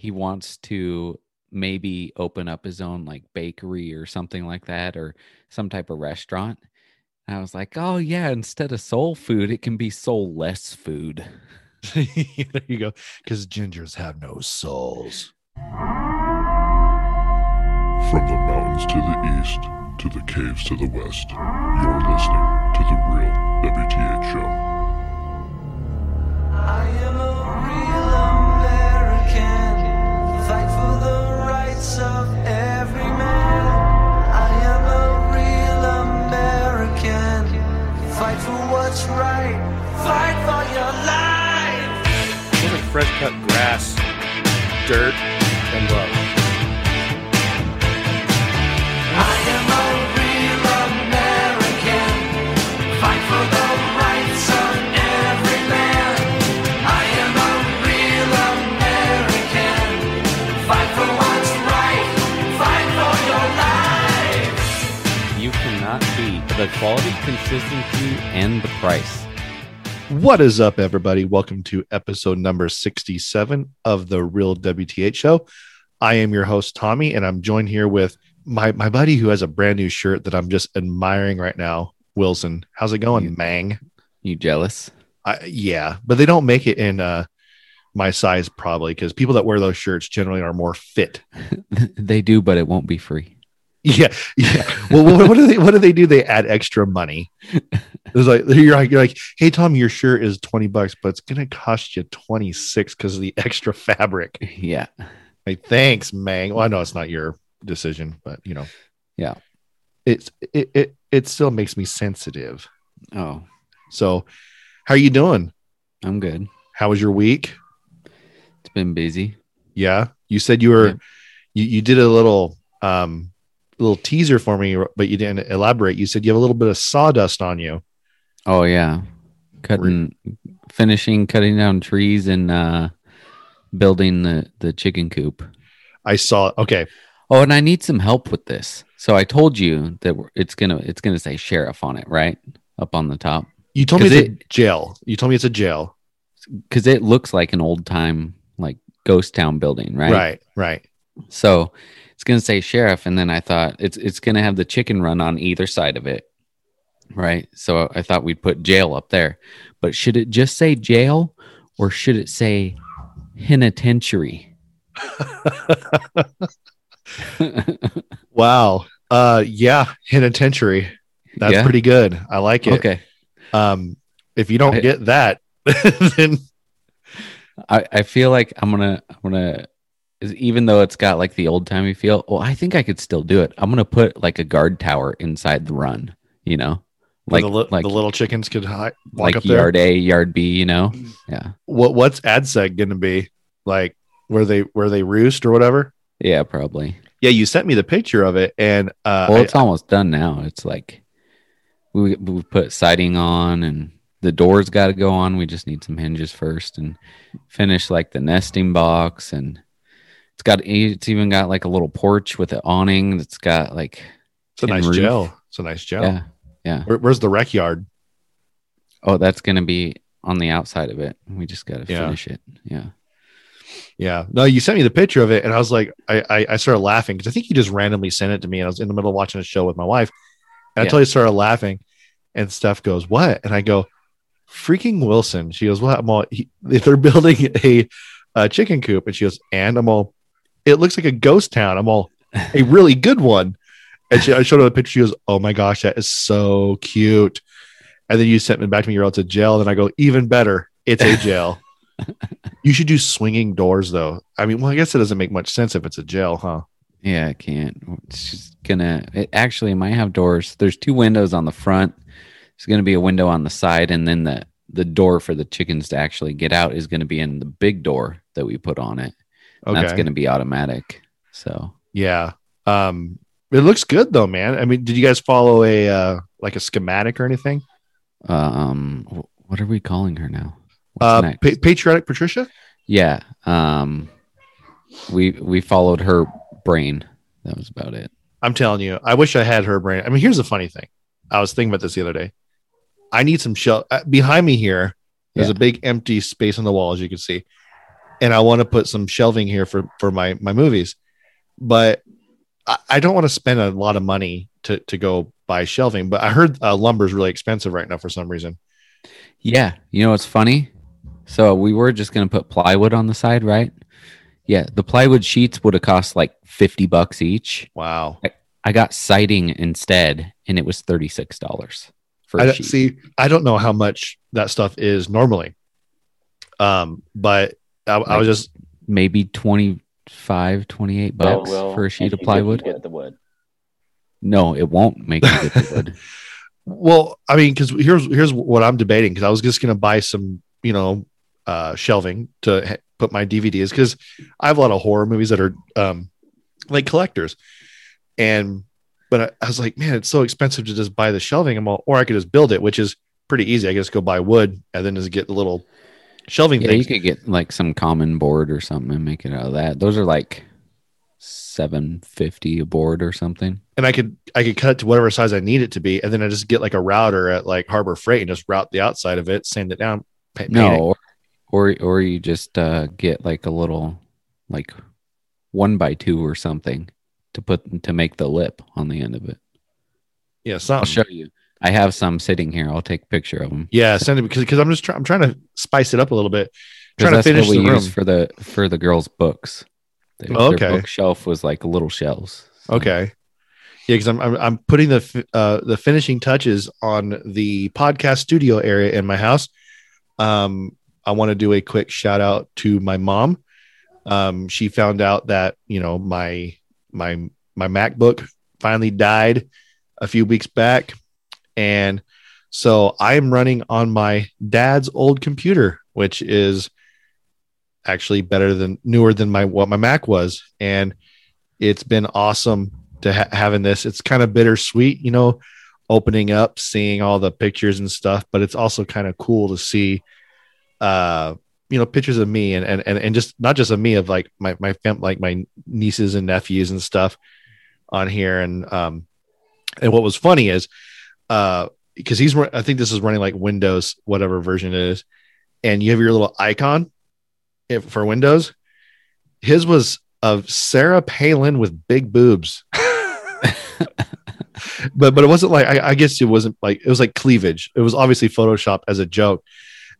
he wants to maybe open up his own like bakery or something like that or some type of restaurant. And I was like, oh yeah, instead of soul food, it can be soulless food. there you go. Because gingers have no souls. From the mountains to the east, to the caves to the west, you're listening to the real WTH fresh cut grass, dirt, and love. I am a real American. Fight for the rights of every man. I am a real American. Fight for what's right. Fight for your life. You cannot beat the quality, consistency, and the price. What is up, everybody? Welcome to episode number 67 of the Real WTH Show. I am your host, Tommy, and I'm joined here with my, my buddy who has a brand new shirt that I'm just admiring right now, Wilson. How's it going, You- Mang? You jealous? I, yeah, but they don't make it in uh, my size probably because people that wear those shirts generally are more fit. they do, but it won't be free. Yeah, yeah. Well, what, what do they? What do they do? They add extra money. It's like you're like you're like, hey Tom, your shirt is twenty bucks, but it's gonna cost you twenty six because of the extra fabric. Yeah. Like, thanks, Mang. Well, I know it's not your decision, but you know, Yeah. it's it it it still makes me sensitive. Oh, So, how are you doing? I'm good. How was your week? It's been busy. Yeah, you said you were Yeah. you you did a little um little teaser for me, but you didn't elaborate. You said you have a little bit of sawdust on you. Oh yeah. Cutting finishing cutting down trees and uh building the the chicken coop. I saw. Okay, Oh, and I need some help with this. So I told you that it's going to it's to say sheriff on it, right? Up on the top. you told me it's a jail. You told me it's a jail. Cuz it looks like an old time like ghost town building, right? Right, right. So it's going to say sheriff and then I thought it's it's going to have the chicken run on either side of it. Right? So I thought we'd put jail up there. But should it just say jail or should it say penitentiary? Wow. Uh, yeah, penitentiary. That's Yeah? pretty good. I like it. okay. Um, if you don't I- get that, then I, I feel like I'm gonna I'm gonna even though it's got like the old timey feel. Well, I think I could still do it. I'm gonna put like a guard tower inside the run. You know, like the, li- like the little chickens could hi- walk like up there. yard A, yard B. You know, yeah, What what's AdSeg going to be like? Where they where they roost or whatever? yeah, probably. Yeah, you sent me the picture of it, and uh, Well, I- it's almost done now. It's like we we put siding on and the doors got to go on. We just need some hinges first and finish like the nesting box and it's got it's even got like a little porch with an awning that's got like it's a nice roof. jail. It's a nice jail. yeah yeah Where, where's the rec yard? oh that's gonna be on the outside of it. We just got to Yeah. finish it. Yeah Yeah. No, you sent me the picture of it, and I was like, I I, I started laughing because I think you just randomly sent it to me, and I was in the middle of watching a show with my wife, and I Yeah. totally started laughing, and Steph goes, "What?" And I go, "Freaking Wilson." She goes, "What?" I'm all, he, they're building a, a chicken coop, and she goes, "And I'm all, it looks like a ghost town." I'm all, a really good one. And she, I showed her the picture. She goes, "Oh my gosh, that is so cute." And then you sent me back to me. You're out to jail. And I go, even better. It's a jail. you should do swinging doors, though. I mean, well, I guess it doesn't make much sense if it's a jail, huh? yeah I can't. It's just gonna. It actually might have doors. There's two windows on the front. There's gonna be a window on the side, and then the the door for the chickens to actually get out is going to be in the big door that we put on it. Okay. That's going to be automatic. So yeah. Um, it looks good though, man. I mean, did you guys follow a uh, like a schematic or anything? um what are we calling her now What's Uh, pa- patriotic Patricia. yeah um we we followed her brain that was about it I'm telling you, I wish I had her brain. I mean, here's the funny thing. I was thinking about this the other day. I need some shell uh, behind me here. There's Yeah. a big empty space on the wall, as you can see. And I want to put some shelving here for for my my movies, but I, I don't want to spend a lot of money to to go buy shelving. But I heard uh, lumber is really expensive right now for some reason. Yeah. You know what's funny? So we were just going to put plywood on the side, right? Yeah. The plywood sheets would have cost like 50 bucks each. Wow. I got siding instead, and it was $36 for I a don't- sheet. see. I don't know how much that stuff is normally, um, but I, I was just Maybe 25, 28 bucks Well, for a sheet of plywood. Get the wood. No, it won't make you get the wood. Well, I mean, because here's here's what I'm debating. Because I was just gonna buy some, you know, uh, shelving to ha- put my DVDs. Because I have a lot of horror movies that are um, like collectors, and but I, I was like, man, it's so expensive to just buy the shelving. I'm all, or I could just build it, which is pretty easy. I just go buy wood and then just get the little shelving Yeah, you could get like some common board or something and make it out of that. Those are like seven fifty a board or something. and I could I could cut it to whatever size I need it to be, and then I just get like a router at like Harbor Freight and just route the outside of it, sand it down. pa- paint it. No, or, or or you just uh, get like a little like one by two or something to put to make the lip on the end of it. yeah, so I'll show you. I have some sitting here. I'll take a picture of them. Yeah, send it because because I'm just trying I'm trying to spice it up a little bit, trying to finish what we the room. use for the for the girls' books. Oh, their okay. bookshelf was like little shelves. So- Okay. Yeah, because I'm, I'm I'm putting the uh, the finishing touches on the podcast studio area in my house. Um, I want to do a quick shout out to my mom. Um, she found out that you know my my my MacBook finally died a few weeks back, and so I'm running on my dad's old computer, which is actually better than newer than my what my Mac was, and it's been awesome to ha- having this. It's kind of bittersweet, you know, opening up, seeing all the pictures and stuff, but it's also kind of cool to see, uh, you know, pictures of me and, and, and, and just not just of me, of like my, my fam, like my nieces and nephews and stuff on here. And, um, and what was funny is, uh, because he's, I think this is running like Windows, whatever version it is, and you have your little icon if, for Windows. His was of Sarah Palin with big boobs. but but it wasn't like I, I guess it wasn't like it was like cleavage. It was obviously Photoshop as a joke,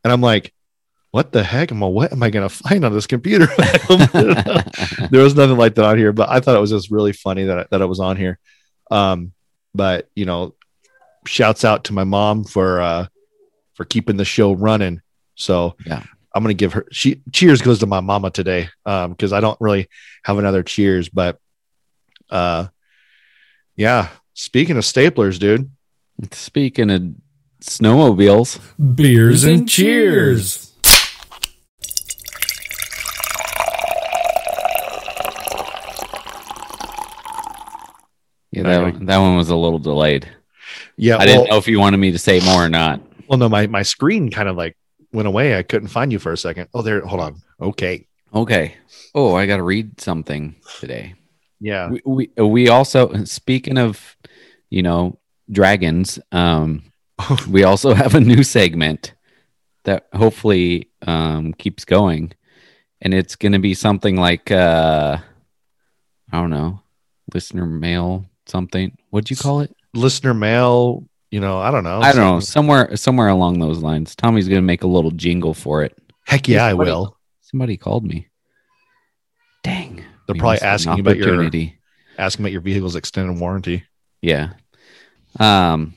and I'm like, what the heck? I'm like, what am I gonna find on this computer? there was nothing like that on here, but I thought it was just really funny that that it was on here. Um, but you know, shouts out to my mom for uh for keeping the show running. So Yeah. I'm gonna give her she cheers goes to my mama today. Um, because I don't really have another cheers, but uh yeah. Speaking of staplers, dude. Speaking of snowmobiles, Beers and cheers. yeah, that one, that one was a little delayed. Yeah, I well, didn't know if you wanted me to say more or not. well, no, my my screen kind of like went away. I couldn't find you for a second. Oh, there. Hold on. Okay. Okay. Oh, I got to read something today. Yeah. We, we we also speaking of, you know, dragons. Um, we also have a new segment that hopefully um keeps going, and it's going to be something like uh, I don't know, listener mail something. What'd you call it? Listener mail. You know, I don't know. I don't know. Somewhere somewhere along those lines. Tommy's going to make a little jingle for it. Heck yeah, I will. Somebody called me. Dang. They're probably asking you about your- Asking about your vehicle's extended warranty. Yeah. Um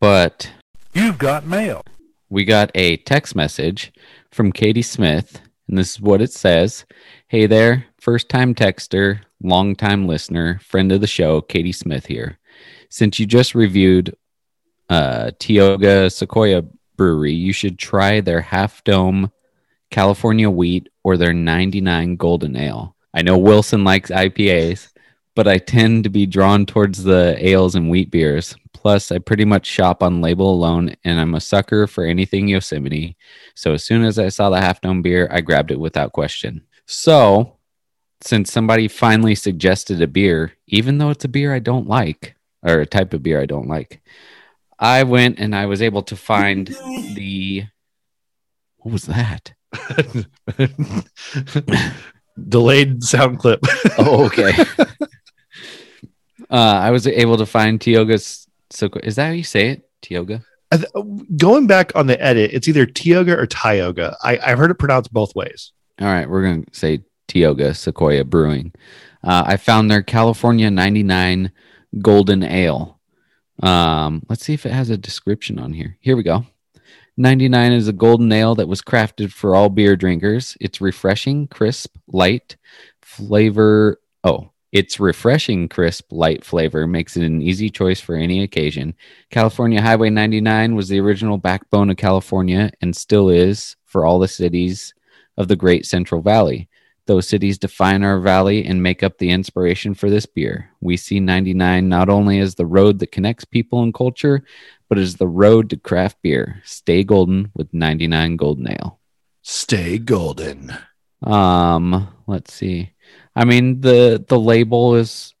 but You've got mail. we got a text message from Katie Smith and this is what it says. Hey there, first time texter, long time listener, friend of the show, Katie Smith here. Since you just reviewed uh Tioga Sequoia Brewery, you should try their half dome California wheat or their 99 golden ale. I know Wilson likes IPAs, but I tend to be drawn towards the ales and wheat beers. Plus, I pretty much shop on label alone, and I'm a sucker for anything Yosemite. So as soon as I saw the half dome beer, I grabbed it without question. So, since somebody finally suggested a beer, even though it's a beer I don't like, or a type of beer I don't like, I went and I was able to find the. What was that? Delayed sound clip. Oh, okay. uh, I was able to find Tioga's. So is that how you say it? Tioga. Going back on the edit, it's either Tioga or Tioga. I, I've heard it pronounced both ways. All right, we're gonna say Tioga Sequoia Brewing. Uh, I found their California 99 Golden Ale. Um, let's see if it has a description on here. Here we go. 99 is a golden ale that was crafted for all beer drinkers. It's refreshing, crisp, light flavor. Oh, its refreshing, crisp, light flavor makes it an easy choice for any occasion. California Highway 99 was the original backbone of California and still is for all the cities of the Great Central Valley. Those cities define our valley and make up the inspiration for this beer. We see 99 not only as the road that connects people and culture, but as the road to craft beer. Stay golden with 99 Golden Ale. Stay golden. Um, let's see. I mean the the label is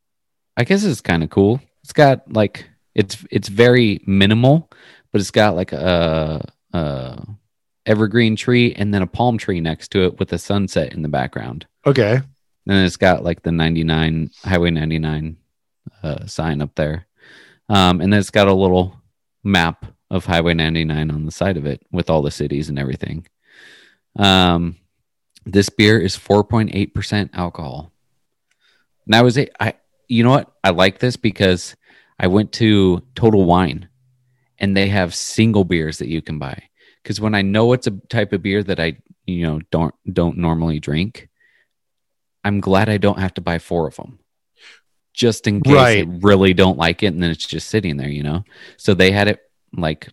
I guess it's kind of cool. It's got like it's it's very minimal, but it's got like a, a evergreen tree and then a palm tree next to it with a sunset in the background. Okay. And it's got like the 99 Highway 99 uh, sign up there. Um, and then it's got a little map of Highway 99 on the side of it with all the cities and everything. Um, this beer is 4.8% alcohol. And I was, I, you know what? I like this because I went to Total Wine and they have single beers that you can buy. Because when I know it's a type of beer that I, you know, don't don't normally drink, I'm glad I don't have to buy four of them, just in case Right. I really don't like it, and then it's just sitting there, you know. So they had it like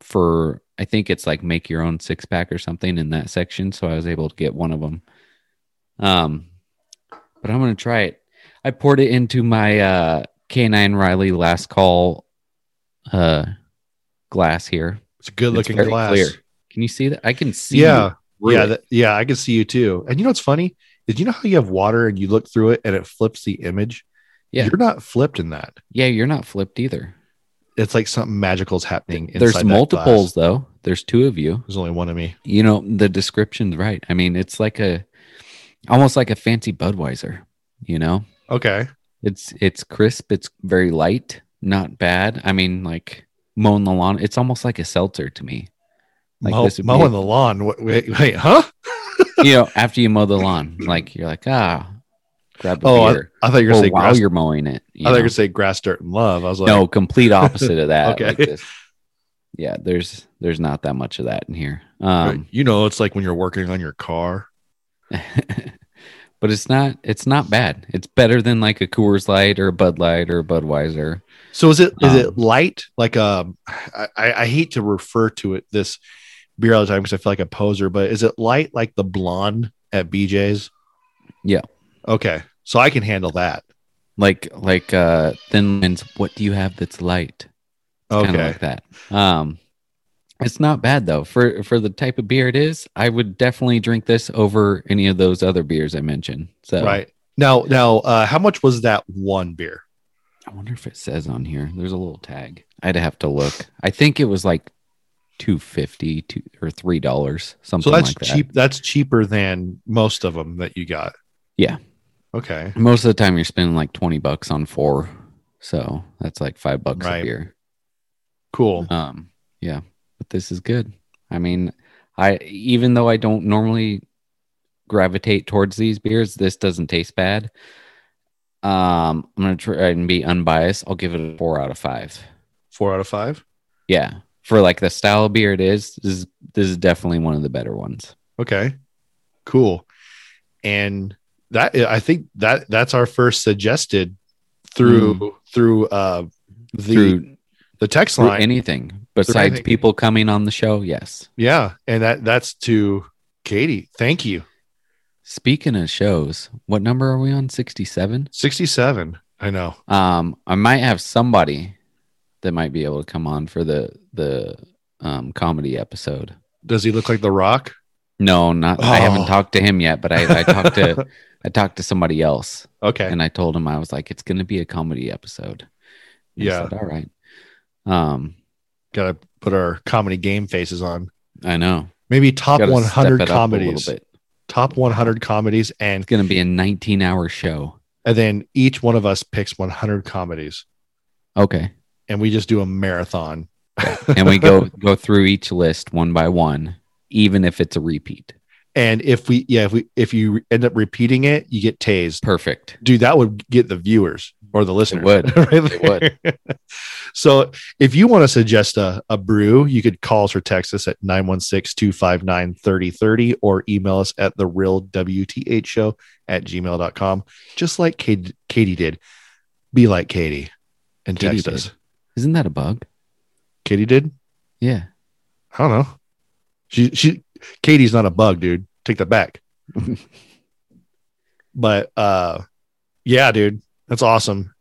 for I think it's like make your own six pack or something in that section. So I was able to get one of them. Um, but I'm gonna try it. I poured it into my uh K9 Riley last call uh glass here. It's a good looking glass. clear. Can you see that? I can see. Yeah. through Yeah. That, yeah. I can see you too. And you know what's funny? Is you know how you have water and you look through it and it flips the image? Yeah. You're not flipped in that. yeah. You're not flipped either. It's like something magical is happening. inside There's multiples though. There's two of you. There's only one of me. You know the description's right. I mean, it's like a almost like a fancy Budweiser. You know, Okay. it's it's crisp. It's very light. Not bad. I mean, like mowing the lawn. It's almost like a seltzer to me. Like Mow, this would be- mowing the lawn. Wait, wait, wait, huh? you know, after you mow the lawn, like you're like ah, grab a Oh, I, beer. I thought you were going to say while grass. you're mowing it. you I thought you were going to say grass, dirt, and love. I was like, no complete opposite of that Okay. like this. yeah there's there's not that much of that in here um you know, it's like when you're working on your car. but it's not it's not bad it's better than like a coors light or a bud light or a budweiser So is it is Um, it light? Like um, I, I hate to refer to it this beer all the time because I feel like a poser, but is it light like the blonde at BJ's? Yeah. Okay, so I can handle that. like like uh Thin Line's what do you have that's light of Okay, like that um it's not bad though for for the type of beer it is i would definitely drink this over any of those other beers i mentioned so right now now uh, how much was that one beer? I wonder if it says on here there's a little tag i'd have to look i think it was like 250 two or three dollars something So that's like that cheap. That's cheaper than most of them that you got. Yeah. Okay. most of the time you're spending like 20 bucks on four so that's like five bucks Right. a beer Cool. um yeah but this is good i mean i even though i don't normally gravitate towards these beers this doesn't taste bad um i'm gonna try and be unbiased i'll give it a four out of five Four out of five. yeah for like the style of beer it is this is this is definitely one of the better ones Okay. Cool. And that I think that that's our first suggested through through uh the through, the text line. anything besides anything. people coming on the show yes yeah, and that that's to Katie. Thank you. Speaking of shows what number are we on 67 67. I know. Um, I might have somebody that might be able to come on for the the um comedy episode. Does he look like the rock? No, not I Oh. haven't talked to him yet, but I, I talked to I talked to somebody else Okay. and I told him I was like, it's gonna be a comedy episode. And Yeah. said, All right. Um, Gotta put our comedy game faces on. I know. maybe top 100 step a little comedies, bit. Top 100 comedies, and It's gonna be a 19 hour show. and then each one of us picks 100 comedies, Okay. and we just do a marathon. And we go go through each list one by one, even if it's a repeat. And if we, yeah, if we, if you end up repeating it, you get tased. Perfect. Dude, that would get the viewers or the listeners. would. right It would. So if you want to suggest a, a brew, you could call us or text us at 916-259-3030 or email us at the real WTH show at gmail.com. Just like Katie, Katie did. Be like Katie and Katie text did. us. Isn't that a bug? Katie did? Yeah. I don't know. She she Katie's not a bug, dude. Take that back. but uh yeah, dude. That's awesome.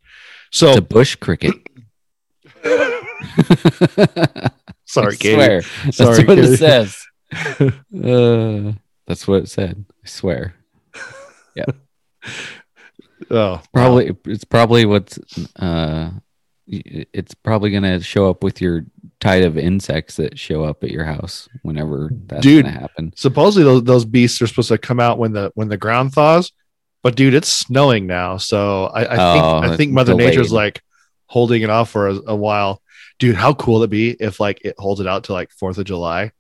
So It's a bush cricket. sorry, Katie. swear. That's what Katie. it says. Uh, that's what it said. I swear. Yeah. oh, Probably it's probably what's uh it's probably gonna show up with your tide of insects that show up at your house whenever that's Dude. gonna happen. supposedly those, those beasts are supposed to come out when the when the ground thaws. But dude, it's snowing now, so I, I think Oh, I think Mother Nature's like holding it off for a, a while. Dude, how cool would it be if like it holds it out to like Fourth of July,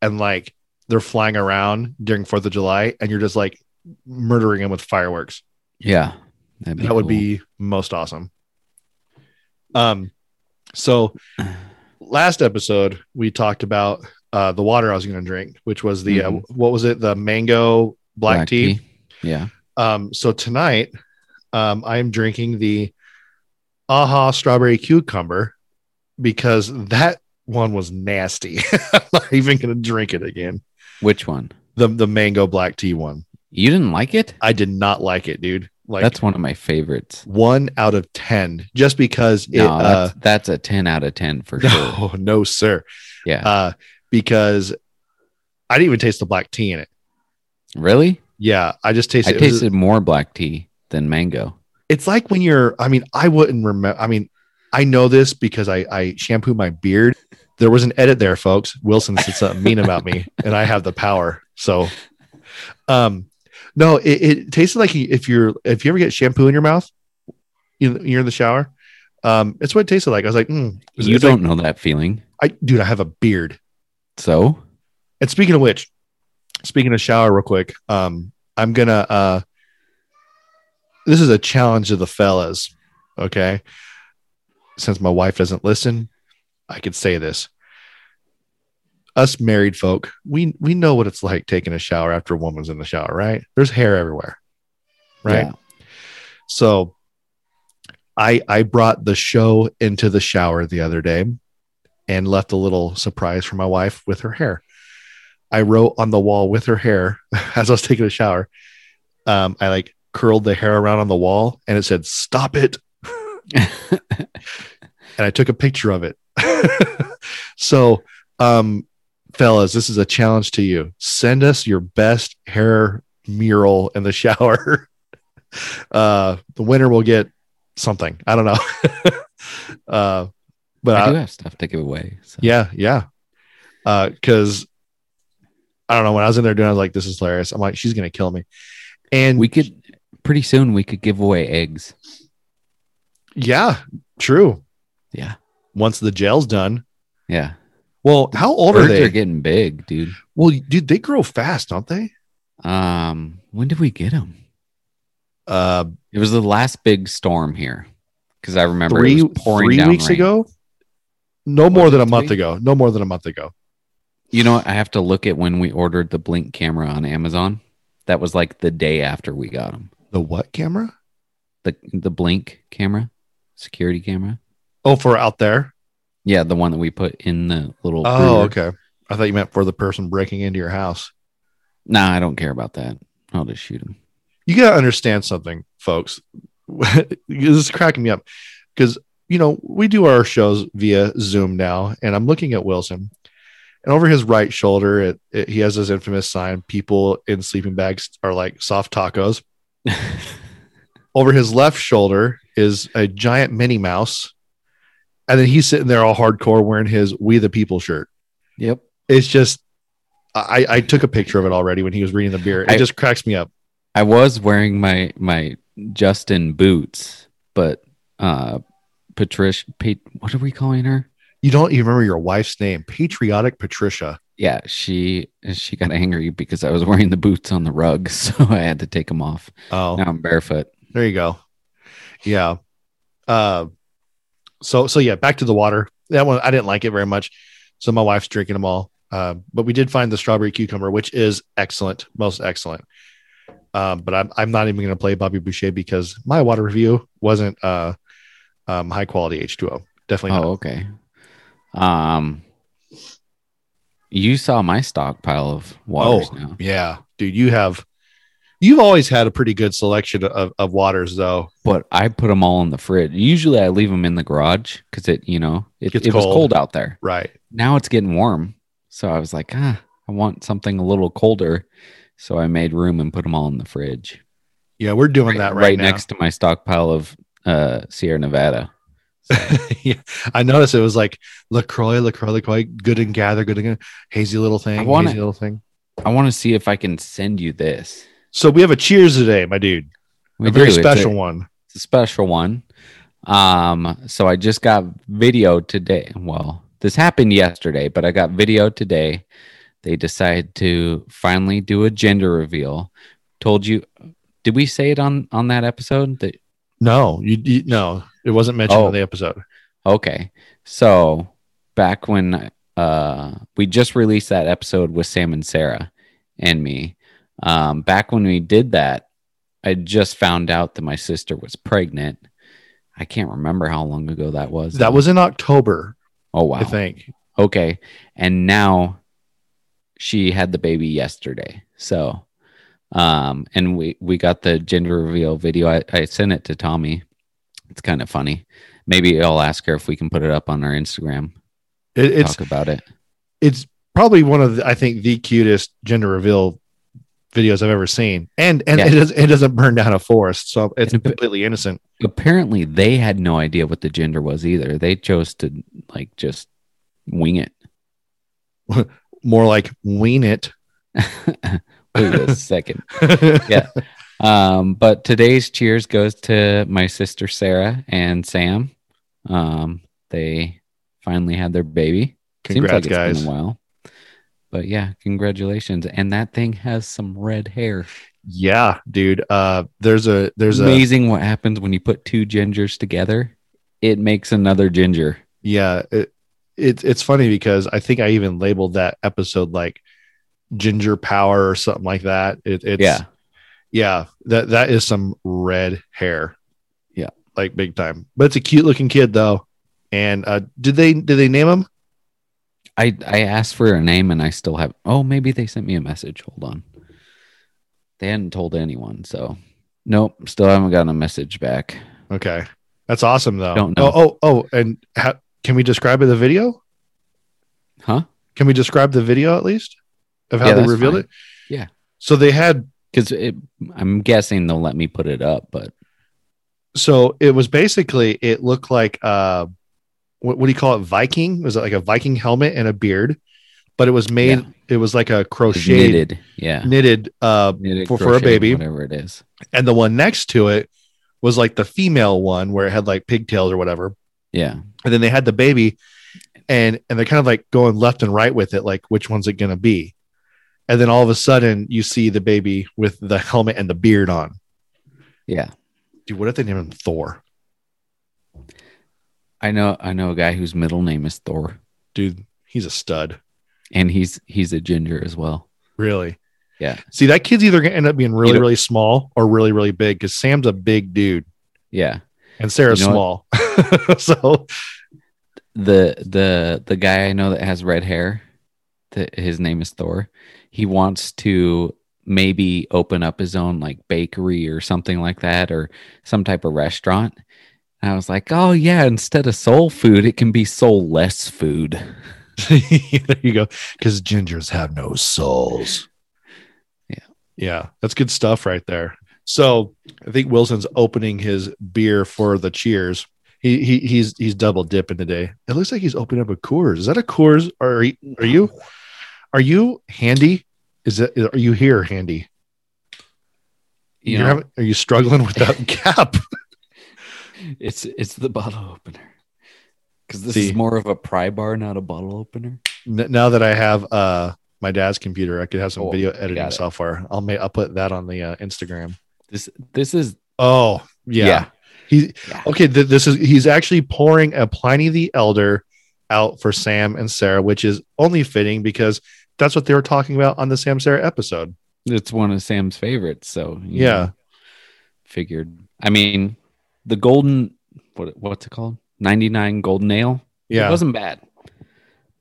and like they're flying around during Fourth of July, and you're just like murdering them with fireworks. Yeah. That'd that would cool. be most awesome. Um, so last episode we talked about uh the water I was going to drink, which was the uh, Mhm. what was it? The mango black, tea. Yeah. Um, so tonight, um, I'm drinking the Aha strawberry cucumber because that one was nasty. I'm not even to drink it again. Which one? The the mango black tea one. You didn't like it? I did not like it, dude. Like that's one of my favorites. one out of ten, just because it. No, uh, that's, that's a 10 out of 10 for sure. no, no, sir. Yeah. Uh, because I didn't even taste the black tea in it. really? Yeah, I just I tasted. it was- tasted more black tea than mango. It's like when you're i mean i wouldn't remember i mean i know this because i i shampoo my beard. There was an edit there folks. Wilson said something mean about me and i have the power. So um no it, it tasted like if you're if you ever get shampoo in your mouth you, you're in the shower um it's what it tasted like. I was like mm, it's- You don't know that feeling. i dude i have a beard. So, and speaking of which, speaking of shower, real quick, um, I'm gonna. Uh, this is a challenge to the fellas. Okay, since my wife doesn't listen, I could say this. Us married folk, we we know what it's like taking a shower after a woman's in the shower, right? There's hair everywhere, right? yeah. So I I brought the show into the shower the other day and left a little surprise for my wife with her hair. I wrote on the wall with her hair as I was taking a shower. Um, I like curled the hair around on the wall and it said, Stop it. and I took a picture of it. so um fellas, this is a challenge to you. Send us your best hair mural in the shower. uh the winner will get something. I don't know. uh but I I, do have stuff to give away. So. yeah, yeah. Uh cuz I don't know when I was in there doing I was like this is hilarious. I'm like she's going to kill me. And We could pretty soon we could give away eggs. yeah, true. Yeah. Once the gel's done. Yeah. Well, how old are they? they? are getting big, dude. well, dude, they grow fast, don't they? Um, when did we get them? Uh It was the last big storm here because I remember three it was pouring three weeks rain. ago. No more than a month three? ago. No more than a month ago. You know, what? I have to look at when we ordered the Blink camera on Amazon. That was like the day after we got them. The what camera? The the Blink camera, security camera. Oh, for out there. Yeah, the one that we put in the little. Oh, okay. I thought you meant for the person breaking into your house. Nah, I don't care about that. I'll just shoot him. You gotta understand something, folks. this is cracking me up because you know we do our shows via Zoom now, and I'm looking at Wilson, and over his right shoulder, it, it, he has this infamous sign: "People in sleeping bags are like soft tacos." over his left shoulder is a giant Minnie Mouse, and then he's sitting there all hardcore wearing his "We the People" shirt. Yep. It's just, I, I took a picture of it already when he was reading the beer. It I- just cracks me up. I was wearing my my Justin boots, but uh Patricia Pate, what are we calling her? You don't even remember your wife's name, Patriotic Patricia. Yeah, she she got angry because I was wearing the boots on the rug, so I had to take them off. Oh, Now I'm barefoot. there you go. Yeah. Uh, so so yeah, back to the water. That one I didn't like it very much. So my wife's drinking them all. Uh, but we did find the strawberry cucumber, which is excellent, most excellent. Um, but I'm I'm not even going to play Bobby Boucher because my water review wasn't uh um high quality H2O. Definitely not. Oh, okay. Um, you saw my stockpile of waters Oh. now, Yeah, dude, you have you've always had a pretty good selection of, of waters though. but I put them all in the fridge. Usually, I leave them in the garage because it, you know, it, it was cold. cold out there. Right. Now it's getting warm, so I was like, ah, I want something a little colder. So I made room and put them all in the fridge, Yeah, we're doing that right, now. next to my stockpile of uh, Sierra Nevada. yeah, I noticed it was like Lacroix, Lacroix, Lacroix, good and gather, good and gather, hazy little thing, I wanna- hazy little thing. I want to see if I can send you this. So we have a cheers today, my dude. We a very do. It's special one. It's a special one. Um, so I just got video today. Well, this happened yesterday, but I got video today. They decided to finally do a gender reveal. Told you, did we say it on on that episode? That No, you, you no, it wasn't mentioned Oh. in the episode. okay. So back when uh we just released that episode with Sam and Sarah and me. Um, back when we did that, I just found out that my sister was pregnant. I can't remember how long ago that was. That was in October, Oh wow. I think. Okay. And now she had the baby yesterday. So um and we we got the gender reveal video. I, I sent it to Tommy. It's kind of funny. Maybe I'll ask her if we can put it up on our Instagram. It, it's talk about it. it's probably one of the, I think the cutest gender reveal videos I've ever seen, and and Yeah. it doesn't it doesn't burn down a forest, so it's And completely innocent. Apparently they had no idea what the gender was either. They chose to like just wing it. More like wean it. Wait a second. Yeah. Um, but today's cheers goes to my sister Sarah and Sam. Um, they finally had their baby. Congrats, it's guys. been a while. But yeah, congratulations. And that thing has some red hair. Yeah, dude. Uh, there's a there's a Amazing what happens when you put two gingers together. It makes another ginger. yeah. It, it's it's funny because I think I even labeled that episode like ginger power or something like that. It, it's Yeah. yeah. That that is some red hair. Yeah. like big time. But it's a cute looking kid though. And uh, did they did they name him? I I asked for a name and I still have oh maybe they sent me a message. Hold on. They hadn't told anyone, so nope, still haven't gotten a message back. Okay, that's awesome though. Don't know. Oh oh oh, and can we describe the video? Huh? Can we describe the video at least of how Yeah, they revealed fine. it? Yeah. So they had Because I'm guessing they'll let me put it up, but so it was basically it looked like uh what, what do you call it viking was it like a viking helmet and a beard but it was made Yeah. it was like a crocheted knitted, knitted. Yeah. uh Knitted for, for a baby whatever it is. and the one next to it was like the female one where it had like pigtails or whatever Yeah. and then they had the baby and and they're kind of like going left and right with it like which one's it going to be and then all of a sudden you see the baby with the helmet and the beard on Yeah. dude what if they name him thor I know I know a guy whose middle name is Thor. dude he's a stud And he's he's a ginger as well. Really? Yeah. See, that kid's either gonna end up being really, know- really small or really, really big because Sam's a big dude Yeah. and Sarah's You know small. so The the the guy I know that has red hair, that his name is Thor. He wants to maybe open up his own like bakery or something like that or some type of restaurant. And I was like, "Oh yeah, instead of soul food, it can be soul less food." there you go. Because gingers have no souls. Yeah. Yeah. That's good stuff right there. So I think Wilson's opening his beer for the cheers. He, he he's he's double dipping today. It looks like he's opening up a Coors. Is that a Coors? Or are you? Are you? Are you handy? Is it? Are you here, handy? You know, having, are you struggling with that cap? it's it's the bottle opener. Because this See. is more of a pry bar, not a bottle opener. N- now that I have uh my dad's computer, I could have some Oh, video editing software. I'll make I'll put that on the uh, Instagram. This this is Oh yeah, Yeah. he Yeah. okay. Th- this is he's actually pouring a Pliny the Elder out for Sam and Sarah, which is only fitting because that's what they were talking about on the Sam Sarah episode. it's one of Sam's favorites. So Yeah. know, figured. I mean, the golden what what's it called? Ninety nine golden ale. Yeah, it wasn't bad,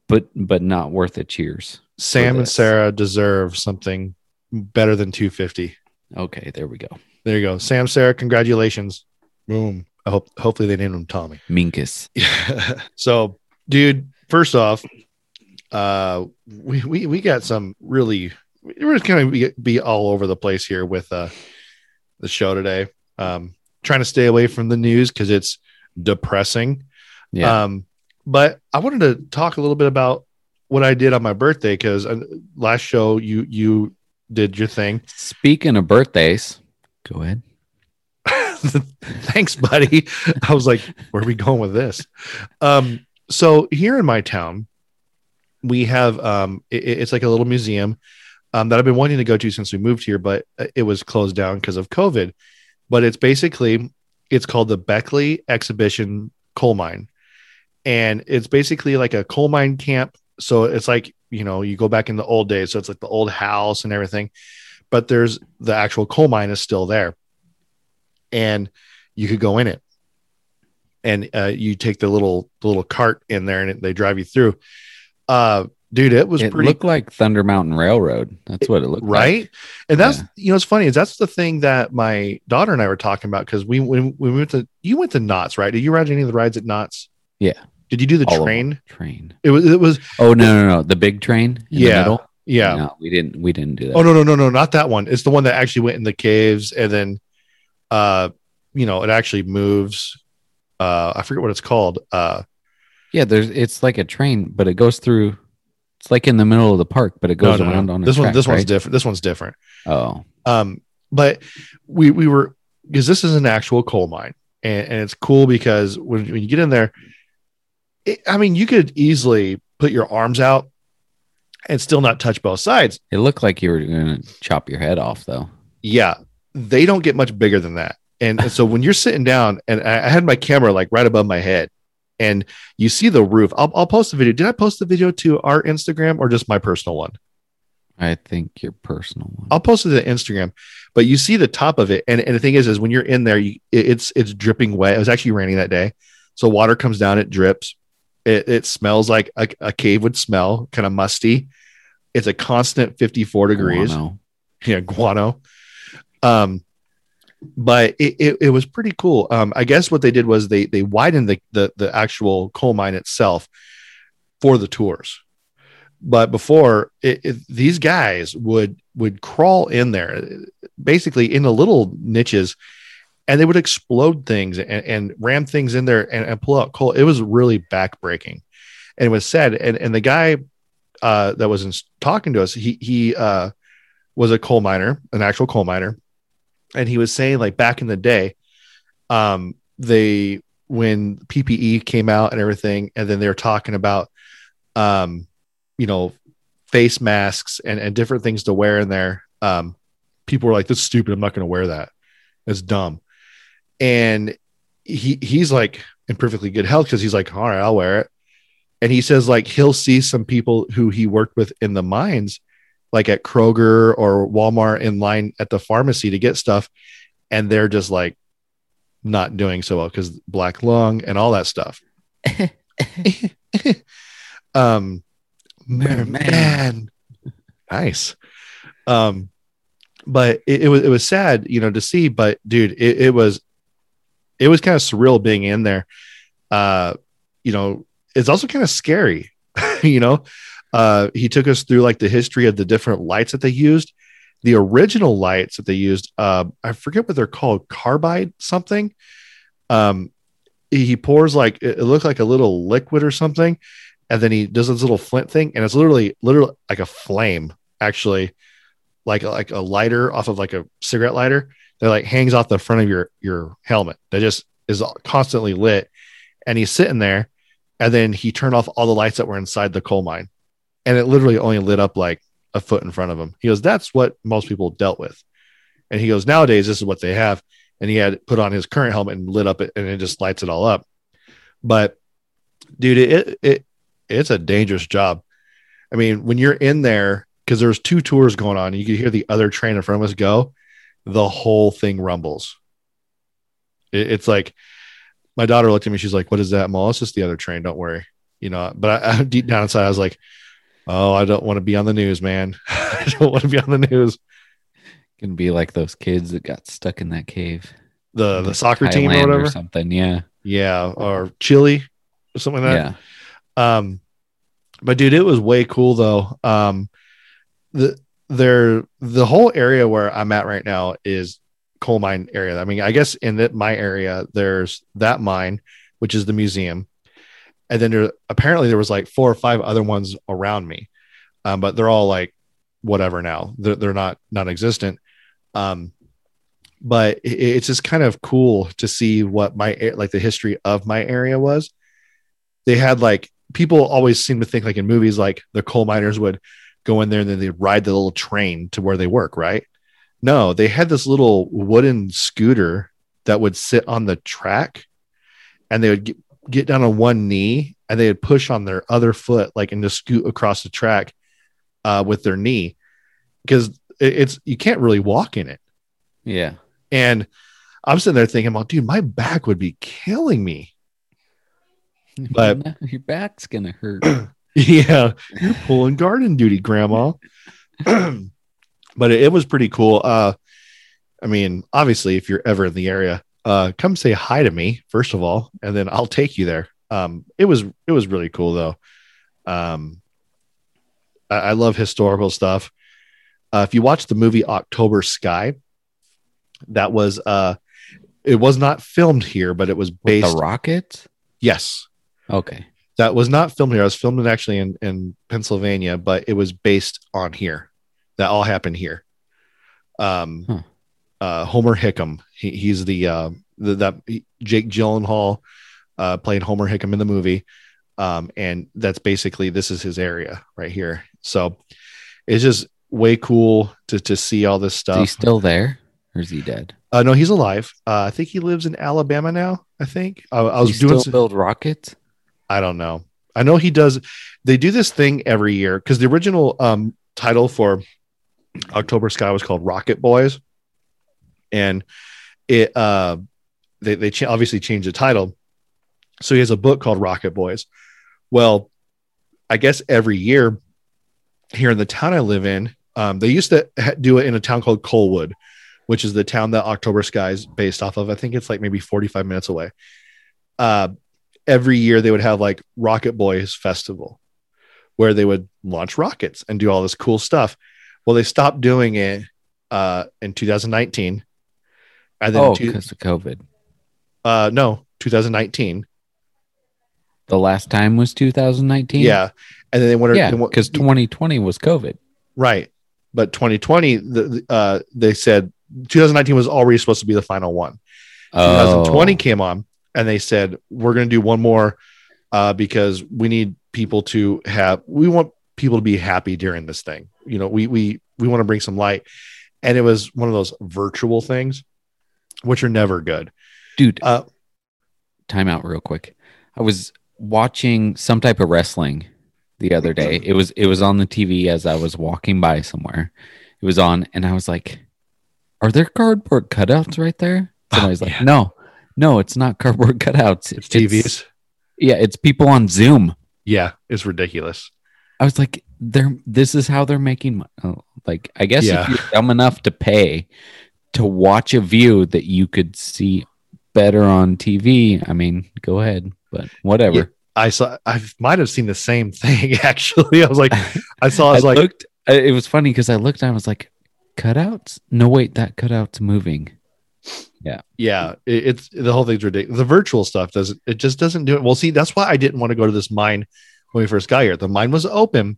but but not worth it. Cheers. Sam and. Sarah deserve something better than 250. Okay, there we go. There you go, Sam, Sarah, congratulations. Boom. I hope hopefully they named him Tommy. Minkus. so, dude, first off, uh, we we, we got some really we're just gonna be, be all over the place here with uh the show today. Um, trying to stay away from the news because it's depressing. Yeah. Um, but I wanted to talk a little bit about what I did on my birthday because last show you you did your thing. Speaking of birthdays, go ahead. Thanks, buddy. I was like, where are we going with this? Um, so here in my town, we have um, it- it's like a little museum um, that I've been wanting to go to since we moved here, but uh, it was closed down because of COVID. But it's basically it's called the Beckley Exhibition Coal Mine, and it's basically like a coal mine camp. So it's like you know you go back in the old days, so it's like the old house and everything, but there's the actual coal mine is still there, and you could go in it, and uh, you take the little the little cart in there, and they drive you through. Uh, dude, it was it pretty looked like Thunder Mountain Railroad. That's what it looked like. right and that's Yeah. you know it's funny is that's the thing that my daughter and i were talking about because we when we went to you went to Knott's right did you ride any of the rides at Knott's Yeah. did you do the All train Train. it was it was Oh no no no! The big train. In Yeah. The middle? yeah No, we didn't. We didn't do that. oh no no no no not that one it's the one that actually went in the caves and then uh you know it actually moves uh i forget what it's called uh Yeah, there's. It's like a train, but it goes through. It's like in the middle of the park, but it goes no, no. around on a this one track, this one's different this one's different Oh, Um, but we we were because this is an actual coal mine, and, and it's cool because when, when you get in there, it, I mean, you could easily put your arms out and still not touch both sides. it looked like you were gonna chop your head off, though. Yeah, they don't get much bigger than that. And, and so when you're sitting down, and I, I had my camera like right above my head, and you see the roof. I'll, I'll post the video. Did I post the video to our Instagram or just my personal one? I think your personal one. I'll post it to Instagram, but you see the top of it, and, and the thing is, is when you're in there, you, it's it's dripping wet. It was actually raining that day, so water comes down, it drips. It, it smells like a, a cave would smell, kind of musty. It's a constant 54 degrees, Guano. yeah, guano. Um, but it, it, it was pretty cool. Um, I guess what they did was they they widened the the, the actual coal mine itself for the tours. But before it, these guys would would crawl in there, basically in the little niches, and they would explode things and, and ram things in there and, and pull out coal. It was really backbreaking, and it was sad. And and the guy uh, that was in, talking to us, he he uh, was a coal miner, an actual coal miner, and he was saying like back in the day, um, they when PPE came out and everything, and then they were talking about, um, you know, face masks and and different things to wear in there. Um, people were like, "That's stupid. I'm not going to wear that. It's dumb." And he he's like in perfectly good health because he's like, "All right, I'll wear it." And he says like he'll see some people who he worked with in the mines like at Kroger or Walmart in line at the pharmacy to get stuff, and they're just like not doing so well because black lung and all that stuff. um, Merman. man, nice. Um, but it, it was it was sad, you know, to see. But dude, it, it was it was kind of surreal being in there. Uh, you know, it's also kind of scary, you know uh, he took us through like the history of the different lights that they used. The original lights that they used, uh, I forget what they're called, carbide something. Um, he pours like it, it looked like a little liquid or something, and then he does this little flint thing, and it's literally literally like a flame, actually, like like a lighter off of like a cigarette lighter that like hangs off the front of your your helmet that just is constantly lit. And he's sitting there, and then he turned off all the lights that were inside the coal mine, and it literally only lit up like a foot in front of him. He goes, "That's what most people dealt with," and he goes, "Nowadays, this is what they have." And he had put on his current helmet and lit up it, and it just lights it all up. But dude, it it it's a dangerous job. I mean, when you're in there, because there's two tours going on, and you can hear the other train in front of us go, the whole thing rumbles. It- it's like my daughter looked at me, she's like, What is that, Mom? It's just the other train, don't worry. You know, but I, I deep down inside, I was like, Oh, I don't want to be on the news, man. I don't want to be on the news. Gonna be like those kids that got stuck in that cave. The the Like soccer team or Thailand whatever. something. Yeah. yeah, or Chile or something like that. yeah. Um, but dude, it was way cool though. Um, the there the whole area where I'm at right now is coal mine area. I mean, I guess in that my area, there's that mine, which is the museum, and then there apparently there was like four or five other ones around me, um, but they're all like whatever now. They're they're not non-existent. Um, but it- it's just kind of cool to see what my like the history of my area was they had like people always seem to think like in movies like the coal miners would go in there and then they'd ride the little train to where they work right no they had this little wooden scooter that would sit on the track and they would get down on one knee and they would push on their other foot like and just scoot across the track uh, with their knee because it- it's you can't really walk in it Yeah. and i'm sitting there thinking well dude my back would be killing me But- No, your back's gonna hurt. Yeah, you're pulling garden duty, grandma. but it, it was pretty cool. Uh, I mean, obviously, if you're ever in the area, uh, come say hi to me first of all, and then I'll take you there. Um, it was it was really cool though. Um, I, I love historical stuff. Uh, if you watch the movie October Sky, that was uh, it was not filmed here, but it was With based. the rockets? yes, Okay. that was not filmed here. I was filmed actually in, in Pennsylvania, but it was based on here. That all happened here. Um, Huh. Uh, Homer Hickam. He, he's the, uh, the that he- Jake Gyllenhaal uh, played Homer Hickam in the movie, um, and that's basically this is his area right here. So it's just way cool to to see all this Is stuff. he still there or is he dead? uh, no, he's alive. Uh, I think he lives in Alabama now. I think I, I was he doing. some- build rockets? I don't know. I know he does. They do this thing every year because the original um, title for October Sky was called Rocket Boys, and it uh, they they obviously changed the title. So he has a book called Rocket Boys. Well, I guess every year here in the town I live in, um, they used to ha- do it in a town called Coalwood, which is the town that October Sky is based off of. I think it's like maybe 45 minutes away. Uh, every year they would have like Rocket Boys Festival where they would launch rockets and do all this cool stuff. Well, they stopped doing it uh, in 2019. And then Oh, two- because of COVID. uh, no, 2019. The last time was 2019. Yeah. And then they wanted, Yeah, because 2020 was COVID. right. But 2020, the, the, uh, they said 2019 was already supposed to be the final one. 2020 Oh. came on and they said we're going to do one more uh, because we need people to have we want people to be happy during this thing you know we we we want to bring some light and it was one of those virtual things which are never good dude. uh time out real quick. I was watching some type of wrestling the other day. It was it was on the TV as I was walking by somewhere. It was on, and I was like, "Are there cardboard cutouts right there?" Somebody's like, "No, no, it's not cardboard cutouts. it's tvs yeah, it's people on Zoom." yeah it's ridiculous I was like, "They're this is how they're making money." Oh, like, I guess Yeah. if you're dumb enough to pay to watch a view that you could see better on TV, I mean, go ahead. But whatever. Yeah. i saw i might have seen the same thing actually i was like i saw i I was like looked. It was funny because I looked and I was like, cutouts? No, wait, that cutout's moving. yeah it, it's the whole thing's ridiculous the virtual stuff doesn't it just doesn't do it well see that's why i didn't want to go to this mine when we first got here. The mine was open,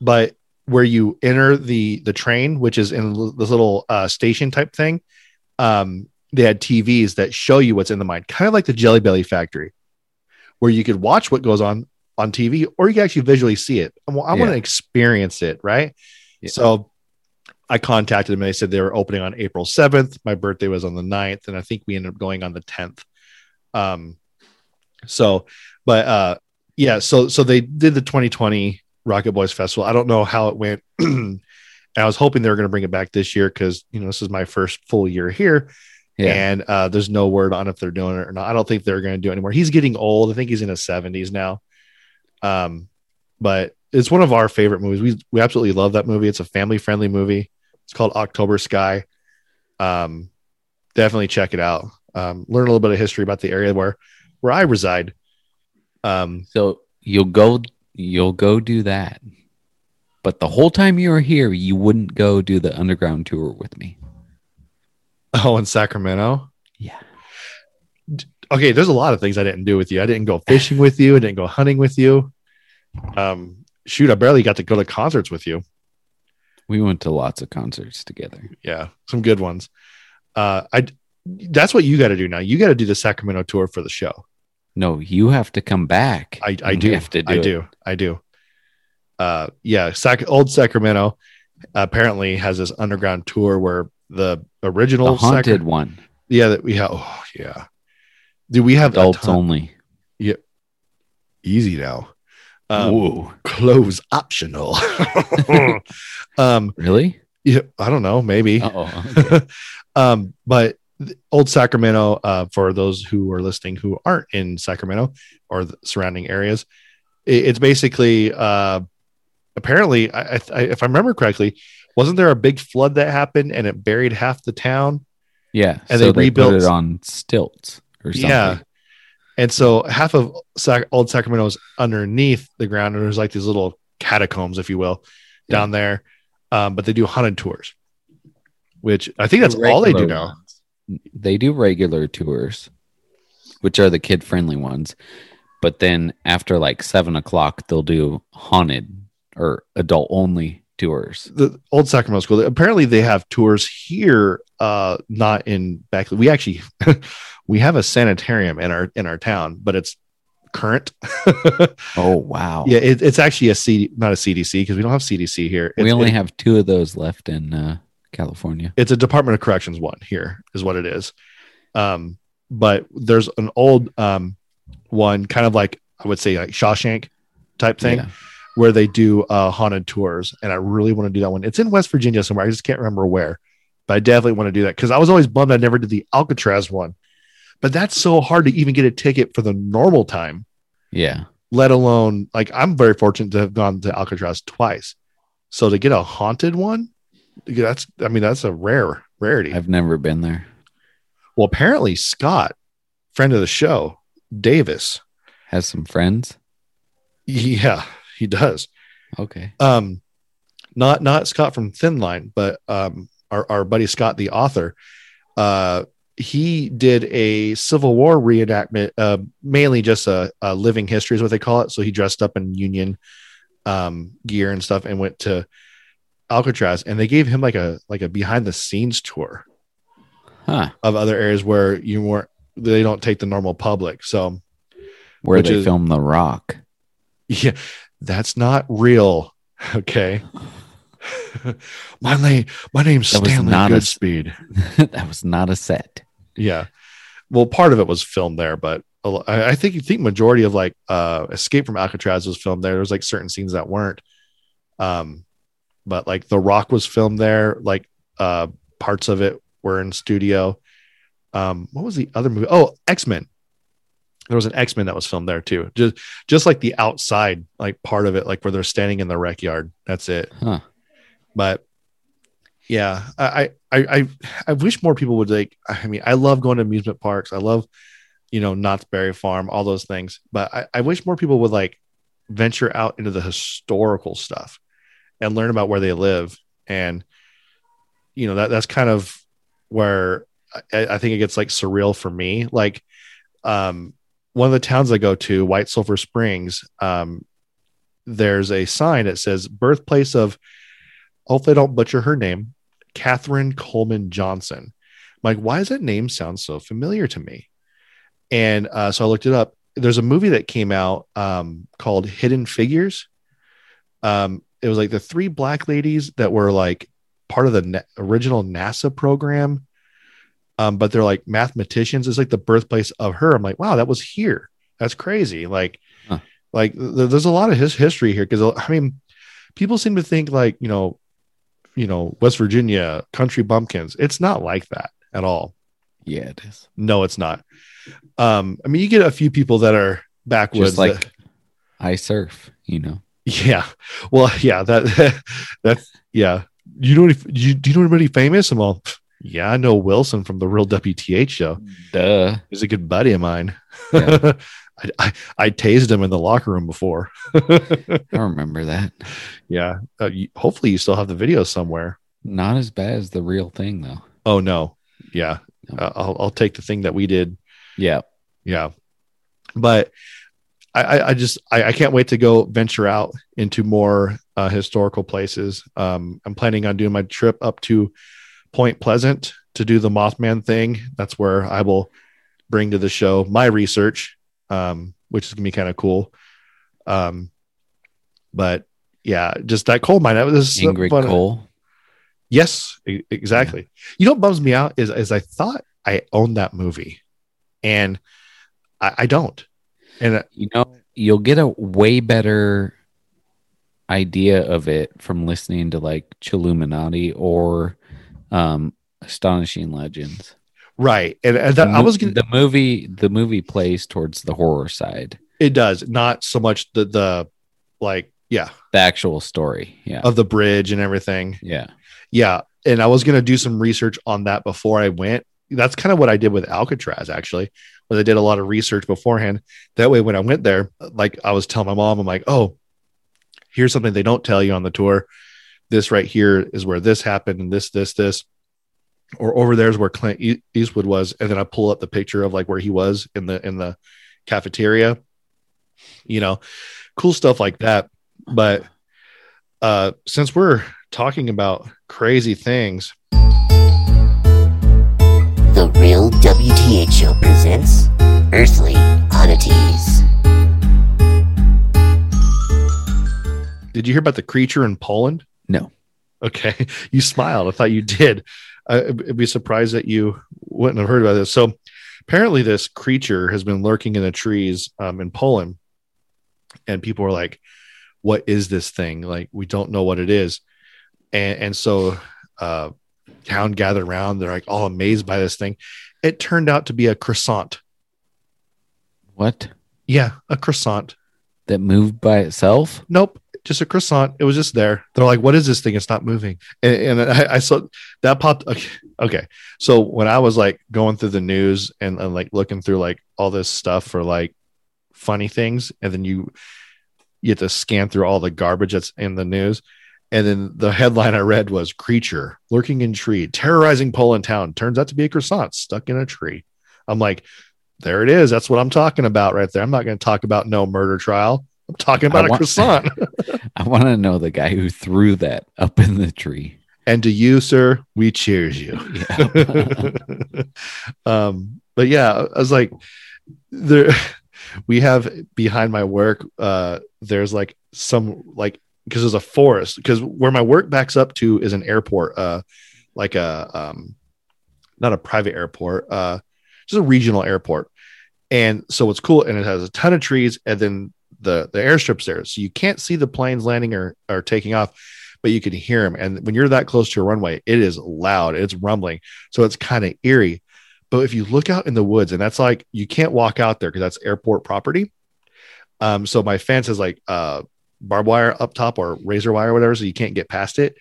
but where you enter the the train, which is in this little uh, station type thing, um, they had TVs that show you what's in the mine, kind of like the Jelly Belly factory, where you could watch what goes on on TV, or you can actually visually see it. Well, I, want to experience it, right? Yeah. So I contacted them and they said they were opening on April 7th. My birthday was on the 9th, and I think we ended up going on the 10th. Um, so, but uh, yeah, so so they did the 2020 Rocket Boys Festival. I don't know how it went. I was hoping they were going to bring it back this year because you know this is my first full year here, Yeah. and uh, there's no word on if they're doing it or not. I don't think they're going to do it anymore. He's getting old. I think he's in his 70s now. Um, but it's one of our favorite movies. We we absolutely love that movie. It's a family friendly movie. It's called October Sky. Um, definitely check it out. Um, learn a little bit of history about the area where where I reside. Um, So you'll go you'll go do that. But the whole time you were here, you wouldn't go do the underground tour with me. oh, in Sacramento. Yeah. Okay, there's a lot of things I didn't do with you. I didn't go fishing with you. I didn't go hunting with you. Um, shoot, I barely got to go to concerts with you. We went to lots of concerts together. Yeah, some good ones. Uh, I that's what you got to do now. You got to do the Sacramento tour for the show. No, you have to come back. I, I do. we Have to do I it. do. I do. Uh, yeah, Sac- old Sacramento apparently has this underground tour where the The original haunted Sacra- one. yeah, that we have. Oh, yeah. Do we have Adults only. easy now? Um, Whoa. close optional. um, Really? yeah, I don't know, maybe. Oh, okay. um, but old Sacramento, uh, for those who are listening who aren't in Sacramento or the surrounding areas, it's basically uh, apparently, I, I, if I remember correctly, wasn't there a big flood that happened and it buried half the town? yeah. And so they they, rebuilt- it on stilts or something. Yeah. And so half of Sac- old Sacramento is underneath the ground, and there's like these little catacombs, if you will, down there. Um, but they do haunted tours, which I think that's all they do Regular now. They do regular tours, which are the kid friendly ones. But then after like seven o'clock, they'll do haunted or adult only tours. the old Sacramento school. Apparently, they have tours here, uh, not in back. We actually we have a sanitarium in our in our town, but it's current. Oh wow! yeah, it, it's actually a CD, not a CDC because we don't have CDC here. we only it- have two of those left in uh, California. it's a Department of Corrections one here is what it is. Um, but there's an old um one, kind of like I would say like Shawshank type thing. Yeah. where they do uh, haunted tours, and I really want to do that one. It's in West Virginia somewhere. I just can't remember where, but I definitely want to do that because I was always bummed I never did the Alcatraz one. But that's so hard to even get a ticket for the normal time, Yeah. let alone like I'm very fortunate to have gone to Alcatraz twice. So to get a haunted one, that's I mean that's a rare rarity. I've never been there. well, apparently Scott, friend of the show, Davis, Has some friends. yeah, he does. Okay. um not not scott from thin line but um our, our buddy scott the author uh he did a civil war reenactment uh mainly just a, a living history is what they call it so he dressed up in union um gear and stuff and went to alcatraz and they gave him like a like a behind the scenes tour Huh. of other areas where you weren't they don't take the normal public so Where they is- film The Rock. Yeah, that's not real. Okay. my name, my name's That Stanley not a- Goodspeed. that was not a set. yeah. Well, part of it was filmed there, but I I think you think majority of like uh Escape from Alcatraz was filmed there. There's like certain scenes that weren't. Um, but like The Rock was filmed there. Like uh parts of it were in studio. Um, what was the other movie? Oh, X Men. There was an X Men that was filmed there too. Just just like the outside, like part of it, like where they're standing in the rec yard. That's it. Huh. But yeah, I I I I wish more people would like. I mean, I love going to amusement parks. I love, you know, Knott's Berry Farm, all those things. But I, I wish more people would like venture out into the historical stuff and learn about where they live. And you know that that's kind of where I, I think it gets like surreal for me. Like, um, one of the towns I go to, White Sulphur Springs, um, there's a sign that says birthplace of, hopefully I don't butcher her name, Katherine Coleman Johnson. I'm like, why does that name sound so familiar to me? And uh, so I looked it up. There's a movie that came out um, called Hidden Figures. Um, it was like the three black ladies that were like part of the na- original NASA program. Um, but they're like mathematicians. It's like the birthplace of her. I'm like, wow, that was here. That's crazy. Like, Huh. like th- there's a lot of his history here because I mean, people seem to think like you know, you know, West Virginia country bumpkins. It's not like that at all. Yeah, it is. No, it's not. Um, I mean, you get a few people that are backwoods, Just like that- I surf, you know. Yeah. Well, yeah, that that's yeah. You know, any, you, do you know anybody famous? I'm all, yeah, I know Wilson from the Real WTH show. Duh. He's a good buddy of mine. Yeah. I, I I tased him in the locker room before. I remember that. yeah. Uh, you, hopefully, you still have the video somewhere. Not as bad as the real thing though. Oh no. Yeah. No. Uh, I'll I'll take the thing that we did Yeah. yeah but i i, just I, I can't wait to go venture out into more uh, historical places um i'm planning on doing my trip up to point pleasant to do the mothman thing that's where i will bring to the show my research um which is gonna be kind of cool um but yeah just that coal mine that was Ingrid but- Cole. Yes, e- exactly. You know what bums me out is is I thought I owned that movie, and I, I don't. And uh, You know, you'll get a way better idea of it from listening to like Chilluminati or um Astonishing Legends. right, and, and that, I was gonna. the movie the movie plays towards the horror side. It does not so much the the like yeah The actual story. Yeah. of the bridge and everything. yeah. Yeah, and I was gonna do some research on that before I went. That's kind of what I did with Alcatraz actually. Was I did a lot of research beforehand. That way, when I went there, like I was telling my mom, I'm like, oh, here's something they don't tell you on the tour. This right here is where this happened, and this, this, this, or over there's where Clint Eastwood was, and then I pull up the picture of like where he was in the in the cafeteria. You know, cool stuff like that. But uh since we're talking about crazy things, The Real WTH Show presents Earthly Oddities. did you hear about the creature in Poland? No. Okay, you smiled. I thought you did. I- I'd be surprised that you wouldn't have heard about this. So, apparently, this creature has been lurking in the trees um, in Poland, and people are like, "What is this thing? Like, we don't know what it is." And and so, uh, town gathered around. They're like all amazed by this thing. It turned out to be a croissant. What? Yeah, a croissant. That moved by itself? Nope, just a croissant. It was just there. They're like, "What is this thing? It's not moving." And, and I, I saw that popped. Okay, okay. So when I was like going through the news and, and like looking through like all this stuff for like funny things, and then you you have to scan through all the garbage that's in the news. And then the headline I read was "Creature lurking in tree, terrorizing Poland town." Turns out to be a croissant stuck in a tree. I'm like, there it is. That's what I'm talking about right there. I'm not going to talk about no murder trial. I'm talking about I a want- croissant. I want to know the guy who threw that up in the tree. and to you, sir, we cheers you. Yeah. um, but yeah, I was like, there, we have behind my work, uh, there's like some like because there's a forest because where my work backs up to is an airport, uh, like a um, not a private airport, uh, just a regional airport. And so it's cool, and it has a ton of trees, and then the the airstrip's there, so you can't see the planes landing or or taking off, but you can hear them. And when you're that close to a runway, it is loud, it's rumbling, so it's kind of eerie. But if you look out in the woods, and that's like you can't walk out there because that's airport property. Um, so my fence is like uh barbed wire up top or razor wire or whatever, so you can't get past it.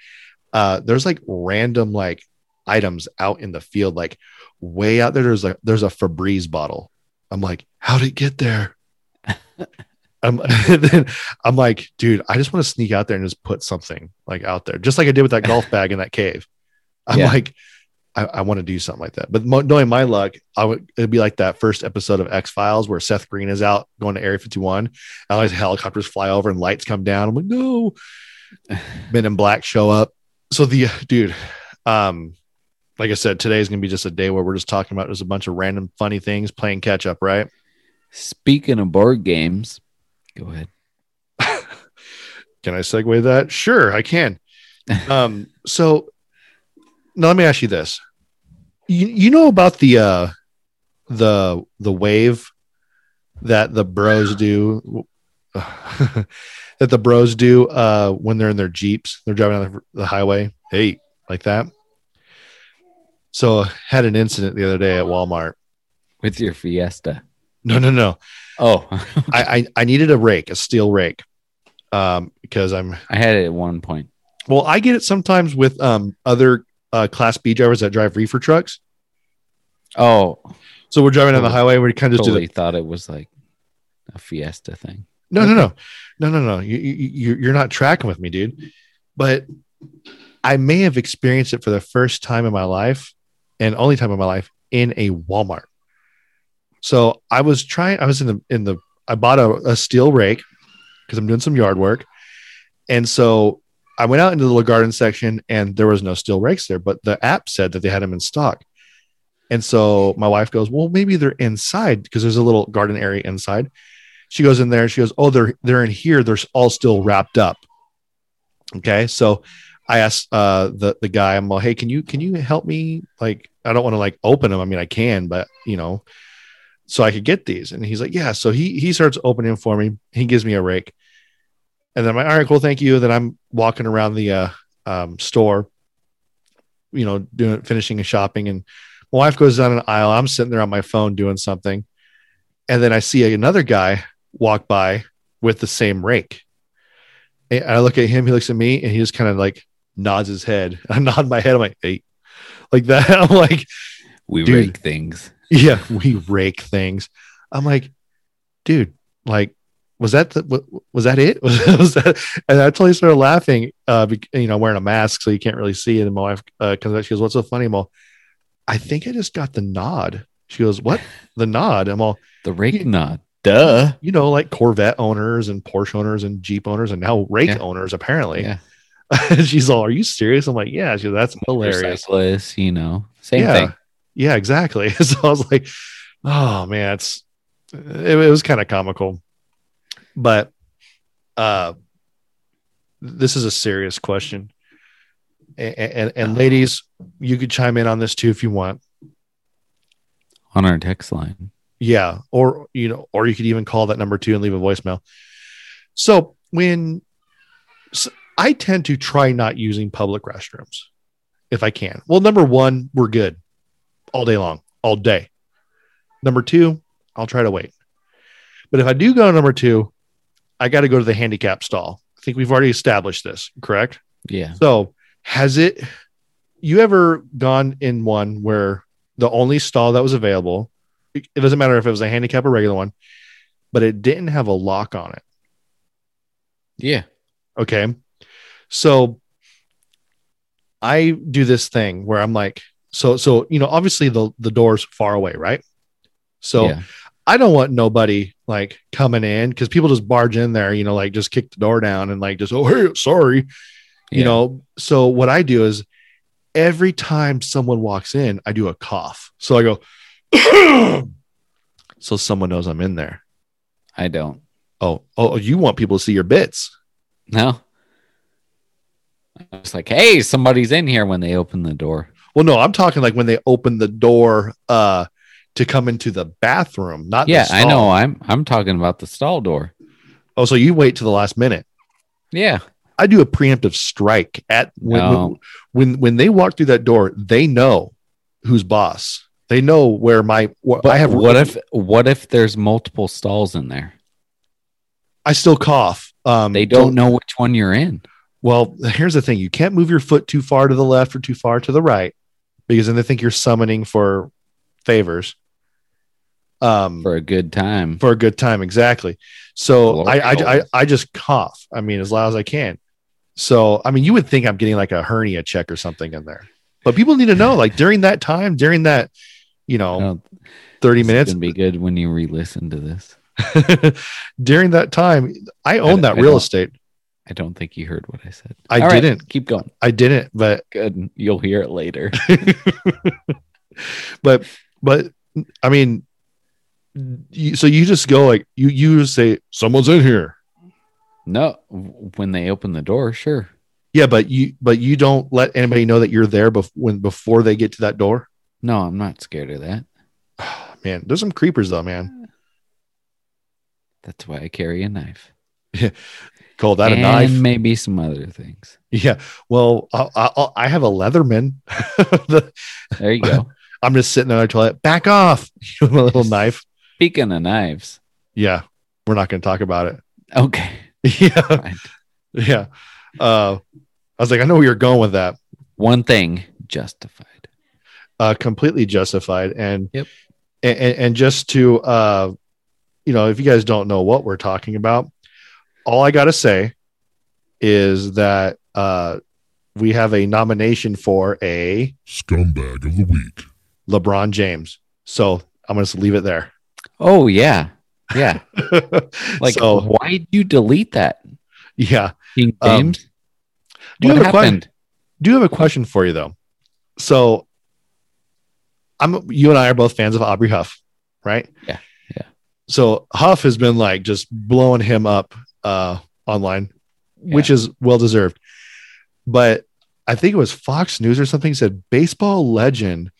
Uh, there's like random like items out in the field, like way out there. There's like there's a Febreze bottle. I'm like, how did it get there? I'm, then I'm like, dude, I just want to sneak out there and just put something like out there, just like I did with that golf bag in that cave. I'm Yeah. like, I, I want to do something like that. But mo- knowing my luck, I would it'd be like that first episode of X Files where Seth Green is out going to Area 51. And all these helicopters fly over and lights come down. I'm like, no. Men in Black show up. So the dude, um, like I said, today is gonna be just a day where we're just talking about just a bunch of random funny things, playing catch up, right? Speaking of board games, go ahead. Can I segue that? Sure, I can. um, so now let me ask you this. You you know about the uh the the wave that the bros do that the bros do uh when they're in their Jeeps, they're driving on the, highway. Hey, like that. So I had an incident the other day at Walmart. With your Fiesta. No, no, no. Oh, I, I I needed a rake, a steel rake. Um, because I'm I had it at one point. Well, I get it sometimes with um other uh, class B drivers that drive reefer trucks. Oh, So we're driving on the highway. We kind of just totally the thought it was like a Fiesta thing. no, no, no, no, no, no. You, you you- you're not tracking with me, dude. But I may have experienced it for the first time in my life, and only time in my life in a Walmart. So I was trying. I was in the in the. I bought a, a steel rake because I'm doing some yard work, and so I went out into the little garden section, and there was no steel rakes there, but the app said that they had them in stock. And so my wife goes, "Well, maybe they're inside because there's a little garden area inside." She goes in there and she goes, "Oh, they're they're in here. They're all still wrapped up." Okay, so I asked uh, the the guy, "I'm like, hey, can you can you help me? Like, I don't want to like open them. I mean, I can, but you know, so I could get these." And he's like, "Yeah." So he he starts opening for me. He gives me a rake, and then I'm like, "All right, cool, thank you." Then I'm walking around the uh, um, store, you know, doing finishing and shopping, and my wife goes down an aisle. I'm sitting there on my phone doing something, and then I see another guy walk by with the same rake. And I look at him, he looks at me, and he just kind of like nods his head. I nod my head. I'm like, hey, like that. I'm like, We Dude. rake things. yeah, we rake things. I'm like, dude, like, was that the, was that it? Was, was that? And I totally started laughing. Uh, you know, wearing a mask, so you can't really see it. And my wife uh, comes out. She goes, "What's so funny?" I'm all, I think I just got the nod. She goes, "What? the nod?" I'm all, The rake nod. Duh. you know, like Corvette owners and Porsche owners and Jeep owners and now rake Yeah. owners apparently. Yeah. She's all, "Are you serious?" I'm like, "Yeah." She goes, "That's hilarious." You know, same yeah, thing. yeah, exactly. so I was like, "Oh man, it's it, it was kind of comical." But uh, this is a serious question, and, and, and ladies, you could chime in on this too if you want. On our text line. Yeah, or you know, or you could even call that number two and leave a voicemail. So when so I tend to try not using public restrooms if I can. Well, number one, we're good all day long, all day. Number two, I'll try to wait. But if I do go to number two, I got to go to the handicap stall. I think we've already established this, correct? Yeah. So, has it you ever gone in one where the only stall that was available, it doesn't matter if it was a handicap or regular one, but it didn't have a lock on it? Yeah. Okay. So I do this thing where I'm like, so so you know, obviously the the door's far away, right? So yeah. I don't want nobody like coming in because people just barge in there, you know, like just kick the door down and like just oh hey, sorry, you Yeah. know. So what I do is every time someone walks in, I do a cough. So I go, so someone knows I'm in there. I don't. Oh, oh, you want people to see your bits? No. I was like, hey, somebody's in here when they open the door. Well, no, I'm talking like when they open the door uh to come into the bathroom, not the Yeah, I know. I'm I'm talking about the stall door. Oh, so you wait to the last minute. Yeah. I do a preemptive strike at when No. when when they walk through that door, they know who's boss. They know where my what But I have. what if what if there's multiple stalls in there? I still cough? Um, They don't know which one you're in. Well, here's the thing: you can't move your foot too far to the left or too far to the right, because then they think you're summoning for favors. Um, for a good time. for a good time, exactly. So I, I, I. I just cough. I mean, as loud as I can. So I mean, you would think I'm getting like a hernia check or something in there. but people need to know, like during that time, during that, you know, No, 30 minutes, be good when you re-listen to this. during that time, I own that I real estate. I don't think you heard what I said. I All right, didn't. keep going. I didn't, but Good. You'll hear it later. but but I mean, you, so you just go like you you just say someone's in here. no, when they open the door, sure. Yeah, but you but you don't let anybody know that you're there bef- when before they get to that door. No, I'm not scared of that. Man, there's some creepers though, man. That's why I carry a knife. Call that and a knife? maybe some other things. Yeah. Well, I, I, I have a Leatherman. The- There you go. I'm just sitting on the toilet. Back off, my little knife. Speaking of knives, Yeah, we're not going to talk about it. okay. Yeah, fine. yeah. Uh, I was like, I know where you're going with that. One thing justified. uh, completely justified. And, Yep. and and just to uh, you know, if you guys don't know what we're talking about, all I gotta say is that uh, we have a nomination for a Scumbag of the week. LeBron James. So I'm gonna leave it there. Oh yeah, yeah. Like, so why did you delete that, yeah. King Um, do you what have a question? happened? Do you have a question for you though? So I'm you and I are both fans of Aubrey Huff, right? Yeah, yeah. So Huff has been like just blowing him up uh online, which is well deserved. But I think it was Fox News or something said baseball legend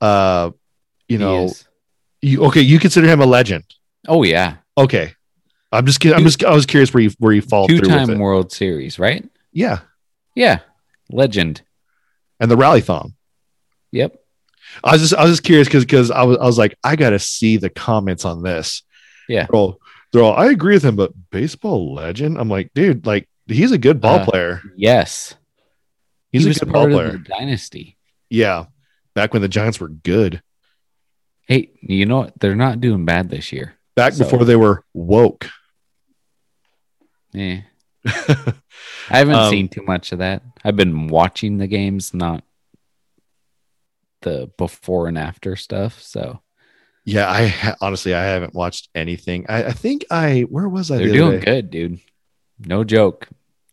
uh you know. You okay, you consider him a legend. Oh yeah, Okay. I'm just kidding. I'm just I was curious where you where you fall through with two-time. World Series, right? Yeah. Yeah, legend. And the rally thong. Yep. I was just I was just curious because because I was I was like I gotta see the comments on this. Yeah. They're all, they're all I agree with him, but baseball legend. I'm like, dude, like he's a good ball Uh, player. Yes, He's he a good ball player. the dynasty. Yeah, back when the Giants were good. Hey, you know what? They're not doing bad this year. Back So- before they were woke. Yeah, I haven't Um, seen too much of that. I've been watching the games, not the before and after stuff. So yeah, I ha- honestly I haven't watched anything. I, I think I where was I? they're the doing day? good, dude. No joke.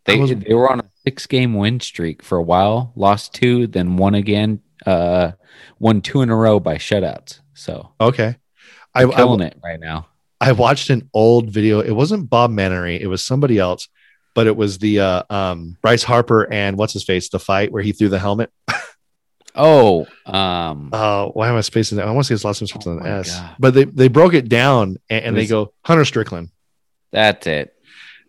They was- they were on a six game win streak for a while, lost two, then won again. Uh, won two in a row by shutouts. So Okay, I, they're I killing it right now. I watched an old video. It wasn't Bob Mannery. It was somebody else, but it was the uh, um, Bryce Harper and what's his face, the fight where he threw the helmet. Oh, um, Uh, why am I spacing that? I want to say his last name starts Oh with an S. God. But they, they broke it down and, and It they go Hunter Strickland. that's it.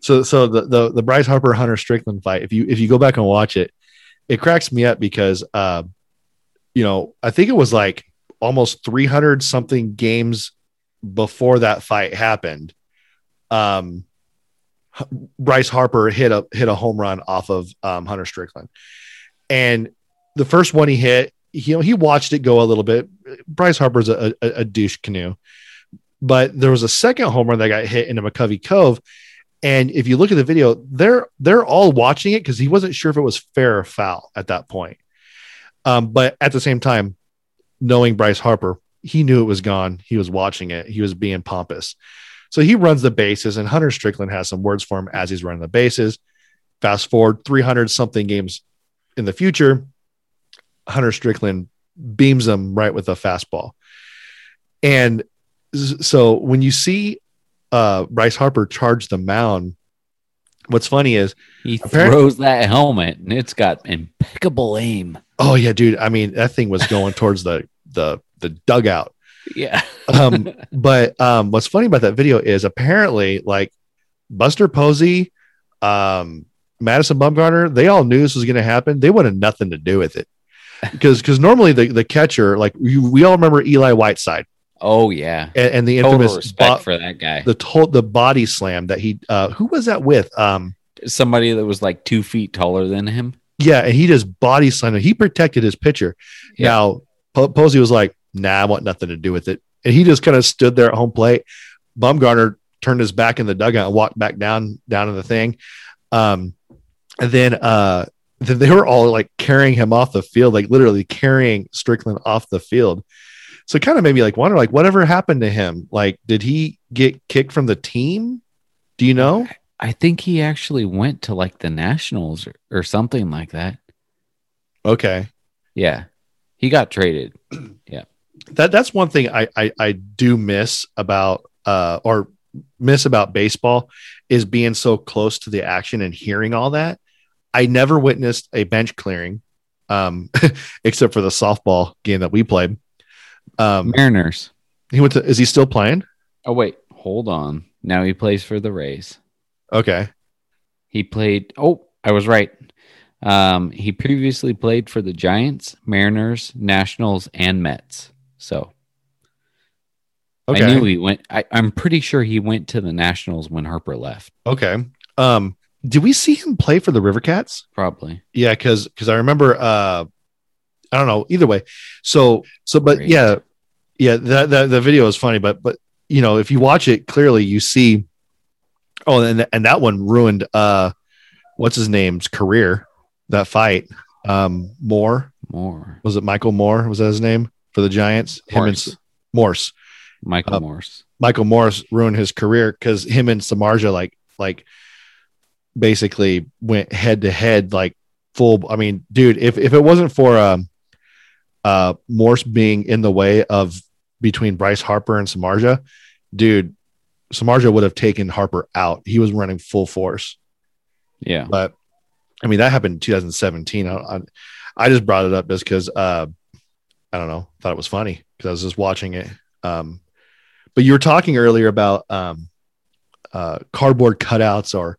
So so the, the the Bryce Harper Hunter Strickland fight. If you if you go back and watch it, it cracks me up because uh, you know I think it was like almost three hundred something games before that fight happened. Um, Bryce Harper hit a hit a home run off of um, Hunter Strickland, and the first one he hit, he, you know, he watched it go a little bit. Bryce Harper's a, a, a douche canoe, but there was a second home run that got hit into McCovey Cove, and if you look at the video, they're they're all watching it because he wasn't sure if it was fair or foul at that point. Um, but at the same time, knowing Bryce Harper, he knew it was gone. He was watching it. He was being pompous. So he runs the bases, and Hunter Strickland has some words for him as he's running the bases. Fast forward 300 something games in the future, Hunter Strickland beams him right with a fastball. And so when you see uh, Bryce Harper charge the mound, what's funny is, He throws that helmet and it's got impeccable aim. oh yeah, dude. I mean, that thing was going towards the the the dugout. Yeah. Um, but um, what's funny about that video is apparently like Buster Posey, um, Madison Bumgarner, they all knew this was going to happen. They wanted nothing to do with it because because normally the the catcher, like you, we all remember Eli Whiteside Oh yeah. and, and the Total infamous respect bo- for that guy. the to- the body slam that he uh, who was that with um Somebody that was like two feet taller than him. yeah and he just body slammed him. he protected his pitcher Yeah. now Posey was like nah I want nothing to do with it and he just kind of stood there at home plate Bumgarner turned his back in the dugout and walked back down down to the thing um and then uh then they were all like carrying him off the field, like literally carrying Strickland off the field. So it kind of made me like wonder, like, whatever happened to him? Like, did he get kicked from the team? Do you know? I think he actually went to like the Nationals or, or something like that. Okay. Yeah. He got traded. Yeah. That that's one thing I, I I do miss about uh or miss about baseball is being so close to the action and hearing all that. I never witnessed a bench clearing, um, except for the softball game that we played. Um, Mariners. he went to. Is he still playing? Oh wait, hold on. Now he plays for the Rays. Okay, He played. Oh, I was right. Um, he previously played for the Giants, Mariners, Nationals, and Mets. So okay, I knew he went. I, I'm pretty sure he went to the Nationals when Harper left. okay. Um, did we see him play for the River Cats? Probably. Yeah, because because I remember uh I don't know, either way. So so but Great. yeah, yeah, that, that the video is funny, but but you know, if you watch it clearly, you see oh and and that one ruined uh what's his name's career, that fight. Um Moore. More. Was it Michael Moore? Was that his name for the Giants? Him and Morse. Morse. Michael Uh, Morse. Michael Morse ruined his career because him and Samardzija like like basically went head to head like full. I mean, dude, if if it wasn't for um uh Morse being in the way of between Bryce Harper and Samardzija, dude, Samardzija would have taken Harper out. He was running full force. Yeah. But I mean, that happened in 2017. I, I, I just brought it up just because uh, I don't know, thought it was funny because I was just watching it. Um, but you were talking earlier about um, uh, cardboard cutouts or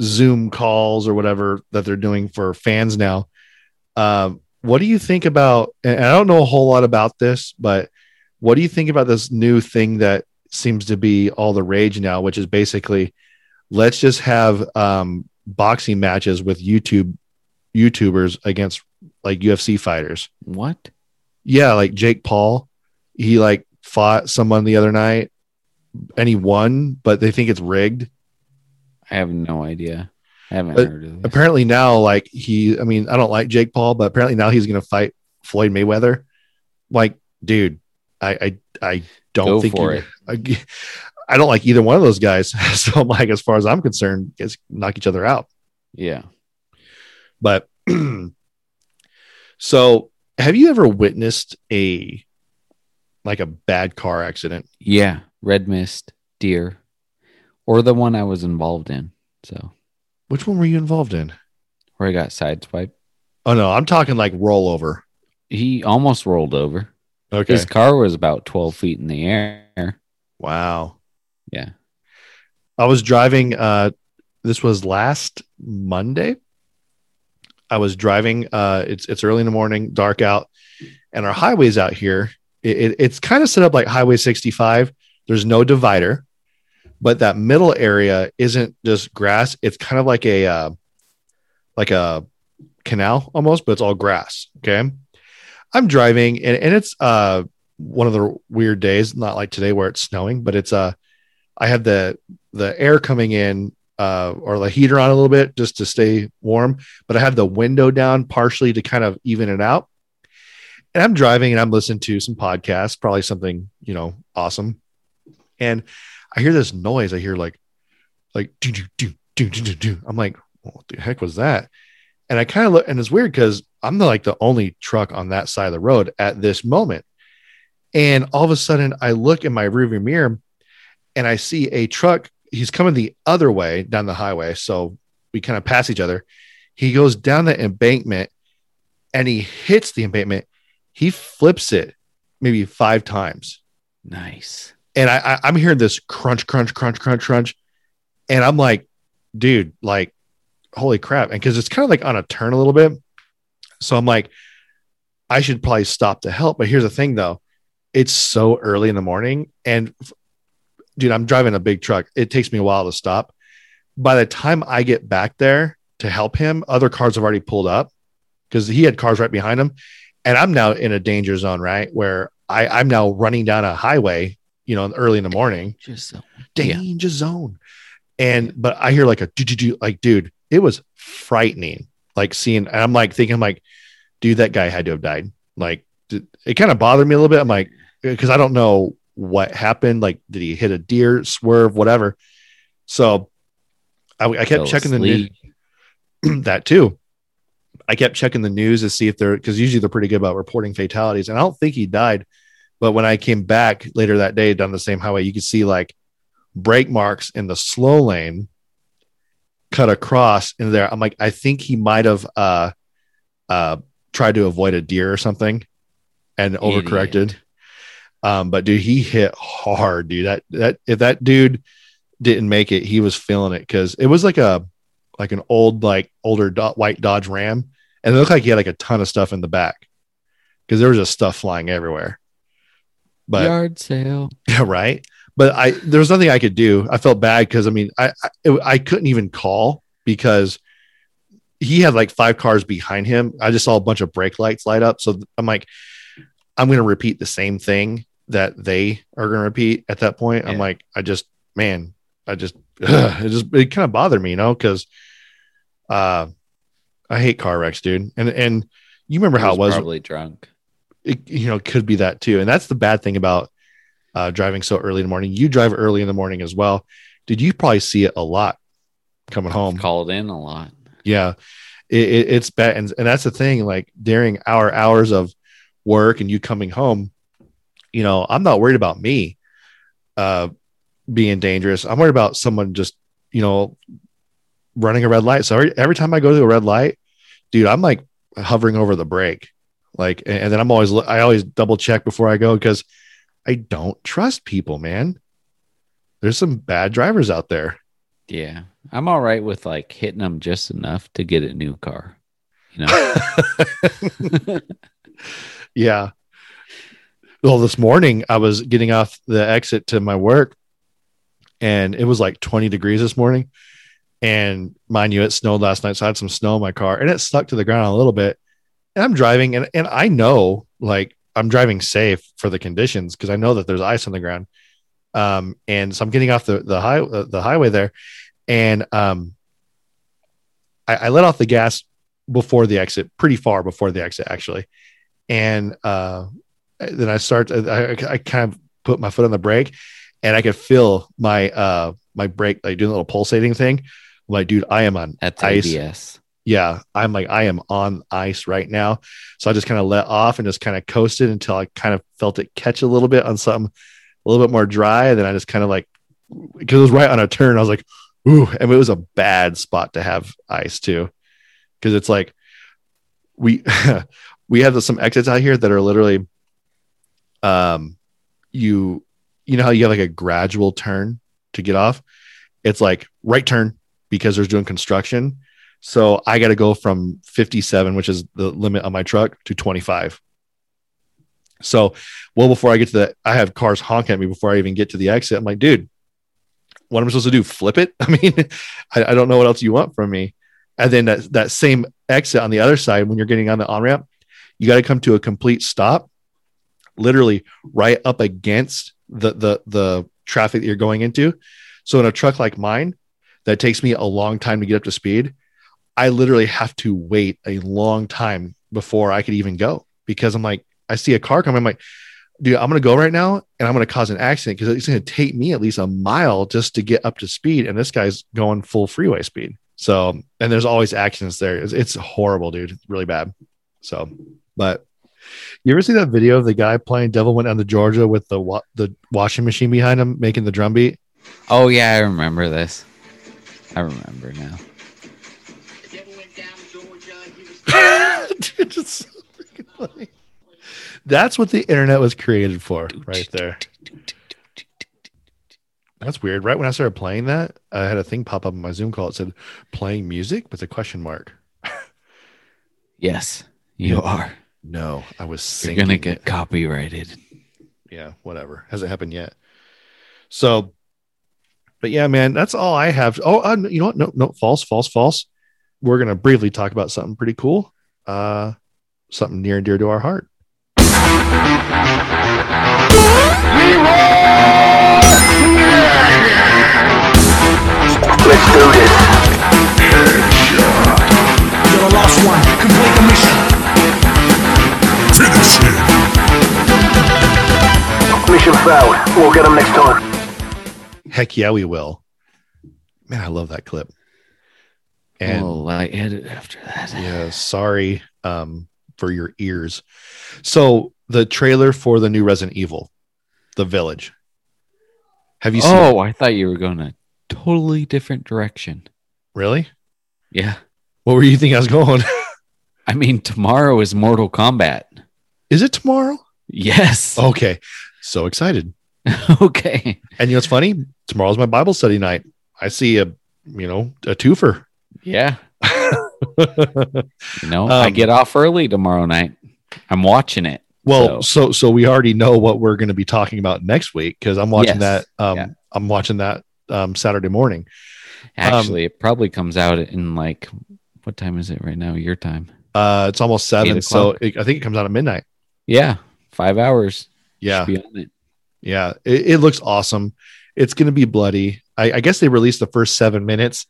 Zoom calls or whatever that they're doing for fans now. Um, what do you think about? And I don't know a whole lot about this, but what do you think about this new thing that seems to be all the rage now, which is basically let's just have um, boxing matches with YouTube YouTubers against like UFC fighters. What? Yeah, like Jake Paul, he like fought someone the other night and he won, but they think it's rigged. I have no idea. I haven't But heard of this. Apparently now, like he, I mean, I don't like Jake Paul, but apparently now he's going to fight Floyd Mayweather. Like, dude, I, I, I don't Go think for you- I, I don't like either one of those guys. so I'm like, as far as I'm concerned, just knock each other out. Yeah. But so have you ever witnessed a like a bad car accident? Yeah. Red mist, deer, or the one I was involved in. So Which one were you involved in? where I got sideswiped. Oh no, I'm talking like rollover. He almost rolled over. Okay. His car was about 12 feet in the air. wow. Yeah. I was driving uh this was last Monday. I was driving uh it's it's early in the morning, dark out, and our highways out here, it, it- it's kind of set up like Highway 65. There's no divider, but that middle area isn't just grass, it's kind of like a uh like a canal almost, but it's all grass. Okay. I'm driving and, and it's uh one of the weird days, not like today where it's snowing, but it's uh I have the the air coming in uh, or the heater on a little bit just to stay warm, but I have the window down partially to kind of even it out. And I'm driving and I'm listening to some podcasts, probably something, you know, awesome. And I hear this noise. I hear like, like, do, do, do, do, do, do. I'm like, what the heck was that? And I kind of look, and it's weird because I'm the, like the only truck on that side of the road at this moment. And all of a sudden, I look in my rearview mirror and I see a truck. He's coming the other way down the highway. So we kind of pass each other. He goes down the embankment and he hits the embankment. He flips it maybe five times. Nice. And I, I, I'm hearing this crunch, crunch, crunch, crunch, crunch. And I'm like, dude, like, holy crap. And because it's kind of like on a turn a little bit. So I'm like, I should probably stop to help. But here's the thing though it's so early in the morning. And dude, I'm driving a big truck. It takes me a while to stop. By the time I get back there to help him, other cars have already pulled up because he had cars right behind him. And I'm now in a danger zone, right? Where I, I'm now running down a highway, you know, early in the morning Just so. Yeah. danger zone. And but I hear like a do do do like dude, it was frightening. like seeing, and I'm like thinking, I'm like, dude, that guy had to have died. Like, it kind of bothered me a little bit. I'm like, because I don't know what happened. Like, did he hit a deer, swerve, whatever? So I, I kept Fell checking the news that too. I kept checking the news to see if they're because usually they're pretty good about reporting fatalities, and I don't think he died. But when I came back later that day down the same highway, you could see like brake marks in the slow lane cut across in there. I'm like, I think he might have uh uh tried to avoid a deer or something and Idiot. overcorrected. Um, but dude, he hit hard, dude. That that if that dude didn't make it, he was feeling it because it was like a like an old like older do- white Dodge Ram, and it looked like he had like a ton of stuff in the back because there was just stuff flying everywhere. But Yard sale. yeah, right. But I there was nothing I could do. I felt bad because I mean I I, it- I couldn't even call because he had like five cars behind him. I just saw a bunch of brake lights light up. So I'm like, I'm going to repeat the same thing that they are going to repeat at that point. I'm like, I just man, I just it just it kind of bothered me, you know, because uh, I hate car wrecks, dude. And and you remember how it was probably drunk. it, you know, could be that too. And that's the bad thing about uh, driving so early in the morning. You drive early in the morning as well. Did you probably see it a lot coming home? Called in a lot. Yeah, it, it, it's bad. And, and that's the thing. Like during our hours of work and you coming home, you know, I'm not worried about me uh, being dangerous. I'm worried about someone just, you know, running a red light. So every, every time I go to a red light, dude, I'm like hovering over the brake. Like, and, and then I'm always, I always double check before I go because I don't trust people, man. There's some bad drivers out there. Yeah. I'm all right with like hitting them just enough to get a new car. You know? yeah. Well, this morning I was getting off the exit to my work and it was like 20 degrees this morning. And mind you, it snowed last night. So I had some snow in my car and it stuck to the ground a little bit. And I'm driving and, and I know like I'm driving safe for the conditions because I know that there's ice on the ground. Um, and so I'm getting off the, the high, uh, the highway there and, um, I, I let off the gas before the exit, pretty far before the exit actually. And, uh, then I start, I, I kind of put my foot on the brake and I could feel my, uh, my brake, like doing a little pulsating thing. I'm like, dude, I am on That's ice ABS. yeah, I'm like, I am on ice right now. So I just kind of let off and just kind of coasted until I kind of felt it catch a little bit on something a little bit more dry. And then I just kind of like, because it was right on a turn, I was like, ooh, and it was a bad spot to have ice too. Cause it's like, we, we have some exits out here that are literally, um, you, you know how you have like a gradual turn to get off? It's like right turn because there's doing construction. So I got to go from 57, which is the limit on my truck, to 25. So, well, before I get to the, I have cars honk at me before I even get to the exit. I'm like, dude, what am I supposed to do? Flip it? I mean, I, I don't know what else you want from me. And then that, that same exit on the other side, when you're getting on the on ramp, you got to come to a complete stop, literally right up against the, the, the traffic that you're going into. So in a truck like mine, that takes me a long time to get up to speed. I literally have to wait a long time before I could even go because I'm like, I see a car coming. I'm like, dude, I'm going to go right now and I'm going to cause an accident because it's going to take me at least a mile just to get up to speed. And this guy's going full freeway speed. So, and there's always accidents there. It's, it's horrible, dude. It's really bad. So, but you ever see that video of the guy playing Devil Went Down to Georgia with the wa- the washing machine behind him making the drum beat? Oh yeah, I remember this. I remember now. Dude, it's so freaking funny. That's what the internet was created for, right there. That's weird. Right when I started playing that, I had a thing pop up on my Zoom call. It said playing music with a question mark. Yes, you are. No, I was You're gonna get copyrighted. yeah, whatever. Hasn't happened yet. So, but yeah, man, that's all I have. Oh, uh, you know what? No, no, false, false, false. We're gonna briefly talk about something pretty cool. Uh, something near and dear to our heart. Let's do this. Mission failed. We'll get them next time. Heck yeah, we will. Man, I love that clip. And oh, I edit after that. Yeah, sorry um, for your ears. So the trailer for the new Resident Evil, The Village. Have you? Seen oh. I thought you were going a totally different direction. Really? Yeah. What were you thinking I was going? I mean, tomorrow is Mortal Kombat. Is it tomorrow? Yes. Okay, so excited. okay. And you know what's funny? Tomorrow's my Bible study night. I see a you know a twofer. Yeah. You know, I Um, get off early tomorrow night. I'm watching it. Well, so so we already know what we're going to be talking about next week because I'm watching Yes. that. Um, Yeah. I'm watching that um, Saturday morning. Actually, it probably comes out in like what time is it right now? Your time. Uh, it's almost seven, so it, I think it comes out at midnight. Yeah. Five hours. Yeah, it. yeah, it, it looks awesome. It's to be bloody. I, I guess they released the first seven minutes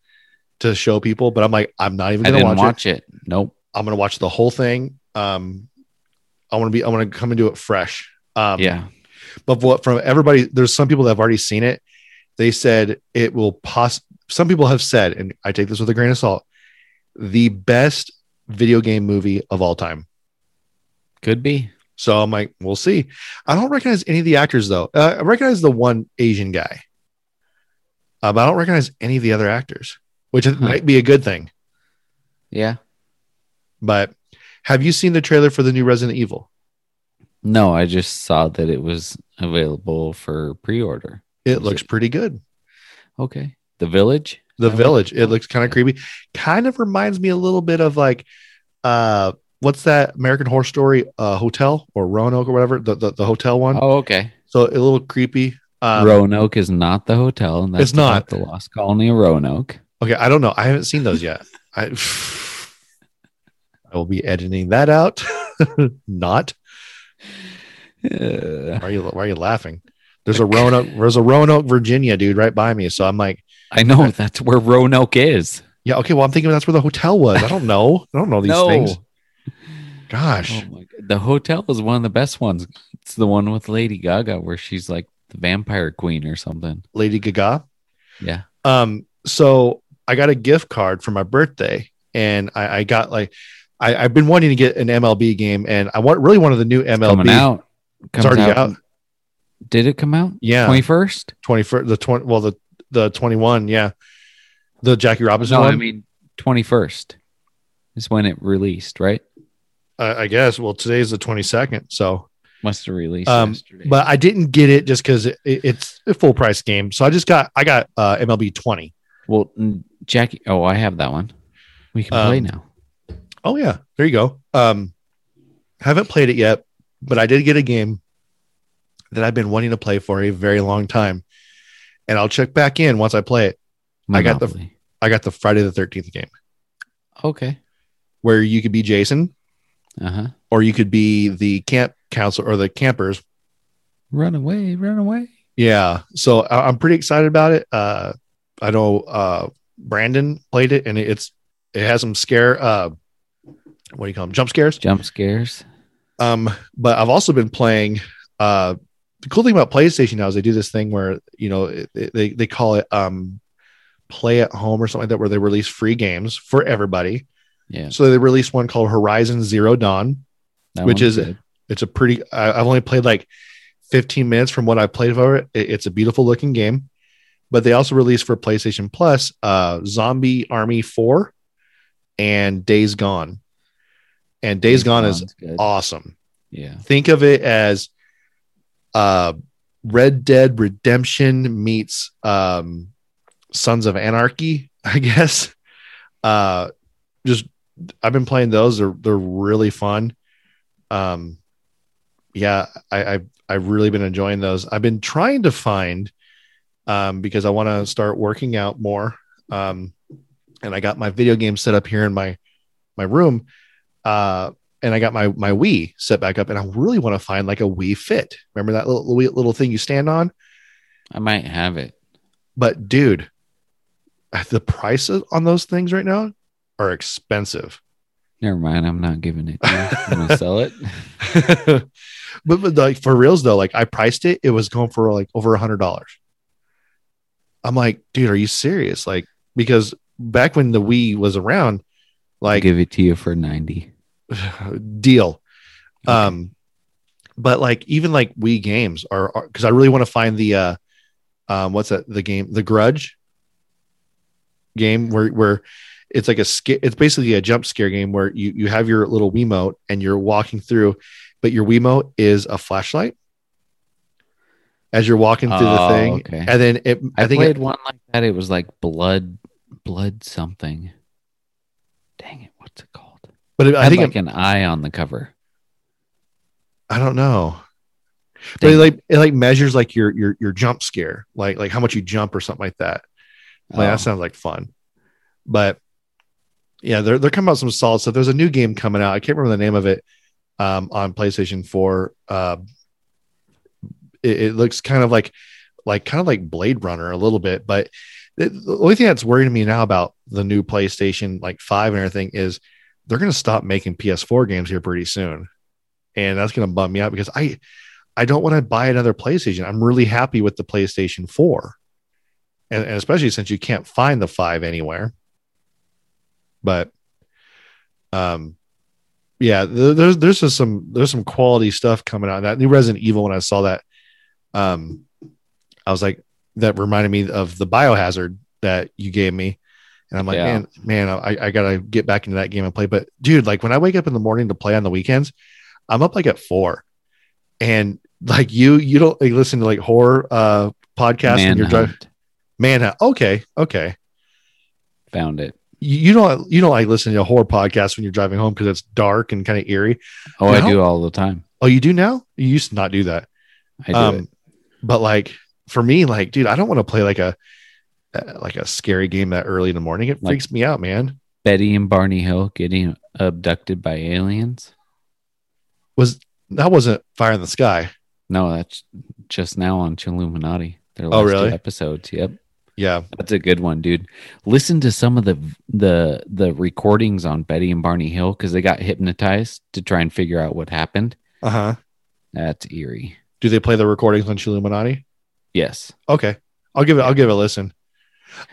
to show people, but I'm like, I'm not even didn't watch, watch, it. Nope. I'm to watch the whole thing. Um, I want to be. I want to come into it fresh. Um, yeah. but what from everybody there's some people that have already seen it they said it will pos some people have said and i take this with a grain of salt the best video game movie of all time Could be. So i'm like we'll see. I don't recognize any of the actors though. Uh, i recognize the one asian guy uh, but i don't recognize any of the other actors which might be a good thing. Yeah. but have you seen the trailer for the new resident evil? No, I just saw that it was available for pre-order. it Was looks it- pretty good. Okay. The Village. the village. it looks kind of creepy. Kind of reminds me a little bit of like uh what's that american horror story uh hotel or roanoke or whatever? The the, the hotel one? Oh, okay. so a little creepy um, Roanoke is not the hotel, and that's It's not. the Lost Colony of Roanoke. okay i don't know. I haven't seen those yet. I i will be editing that out. Not. Why are you why are you laughing? There's a roanoke there's a roanoke virginia dude right by me so i'm like I know that's where Roanoke is. yeah okay well i'm thinking that's where the hotel was. I don't know. I don't know these no. things gosh Oh my The hotel is one of the best ones. It's the one with Lady Gaga where she's like the vampire queen or something. lady gaga Yeah. Um, so I got a gift card for my birthday, and I, I got like I, I've been wanting to get an MLB game, and I want really wanted the new MLB. Coming out. It's already out. Did it come out? Yeah, 21st? twenty first, the twenty, well the the twenty one, yeah, the Jackie Robinson No, one. I mean 21st is when it released, right? I, I guess. Well, today's the twenty second, so Must have released Um, yesterday. but I didn't get it just because it, it's a full price game. So I just got I got uh, MLB twenty. well, Jackie, oh, I have that one. We can play Um, now. Oh yeah, there you go. Um, haven't played it yet, but I did get a game that I've been wanting to play for a very long time, and I'll check back in once I play it. I got the- I got the Friday the Thirteenth game Okay. where you could be Jason Uh huh. or you could be the camp counselor or the campers. Run away, run away. Yeah, so I- I'm pretty excited about it. Uh, I know uh, Brandon played it, and it's it has some scare. Uh, what do you call them? Jump scares. Jump scares. Um, but I've also been playing. Uh, the cool thing about PlayStation now is they do this thing where you know it, it- they they call it um, play at home or something like that, where they release free games for everybody. Yeah. So they released one called Horizon Zero Dawn. that which is- good. It's a pretty. I, I've only played like 15 minutes from what I played for it. it. It's a beautiful looking game. But they also released for PlayStation Plus uh, Zombie Army Four and Days Gone. And Days, Gone is good. awesome. Yeah. think of it as uh red dead redemption meets um sons of anarchy i guess uh just i've been playing those they're they're really fun um yeah i i've, I've really been enjoying those i've been trying to find um because i want to start working out more um and i got my video game set up here in my my room uh and I got my my Wii set back up, and I really want to find like a Wii Fit. Remember that little little, little thing you stand on? I might have it. But dude, the prices on those things right now are expensive. Never mind. I'm not giving it. To you. I'm gonna sell it. but, but like for reals though, like I priced it, it was going for like over a hundred dollars. I'm like, dude, are you serious? Like, because back when the Wii was around, I'll like give it to you for ninety. deal. Um, but like even like Wii games are because I really want to find the uh, um, what's that? The game, the Grudge game where where it's like a sca- it's basically a jump scare game where you you have your little Wiimote and you're walking through, but your Wiimote is a flashlight as you're walking through the Oh, thing, okay. and then it I, I, think played it, one like that. It was like blood, blood something. Dang it! What's it called? but it, I think like it, an eye on the cover. I don't know. But it like it like measures like your your your jump scare, like like how much you jump or something like that. Like, Oh. that sounds like fun. But yeah, they're they're coming out some solid stuff. There's a new game coming out. I can't remember the name of it um, on PlayStation 4. Uh, it, it looks kind of like like kind of like Blade Runner a little bit, but the, the only thing that's worrying me now about the new PlayStation like five and everything is they're going to stop making PS4 games here pretty soon, and that's going to bum me out because I I don't want to buy another PlayStation. I'm really happy with the PlayStation 4 and, and especially since you can't find the five anywhere. But, um, yeah, there's there's just some there's some quality stuff coming out. That new Resident Evil, when I saw that, um, I was like, that reminded me of the Biohazard that you gave me, and I'm like, Yeah. man, man, I, I gotta get back into that game and play. But dude, like when I wake up in the morning to play on the weekends, I'm up like at four, and like you, you don't like listen to like horror uh podcasts when you're driving. Manhunt. Man, okay, okay. Found it. You, don't you don't like listening to a horror podcasts when you're driving home because it's dark and kind of eerie. Oh? I do all the time. Oh, you do now? You used to not do that. I do um, but like for me, like, dude, I don't want to play like a uh, like a scary game that early in the morning. It Like- freaks me out, man. Betty and Barney Hill getting abducted by aliens. Was that wasn't Fire in the Sky? No, that's just now on Chilluminati. Their Oh, last two really? episodes. Yep. Yeah, That's a good one, dude. Listen to some of the the the recordings on Betty and Barney Hill because they got hypnotized to try and figure out what happened. uh huh. That's eerie. Do they play the recordings on Chilluminati? Yes. Okay, I'll give it. I'll give it a listen.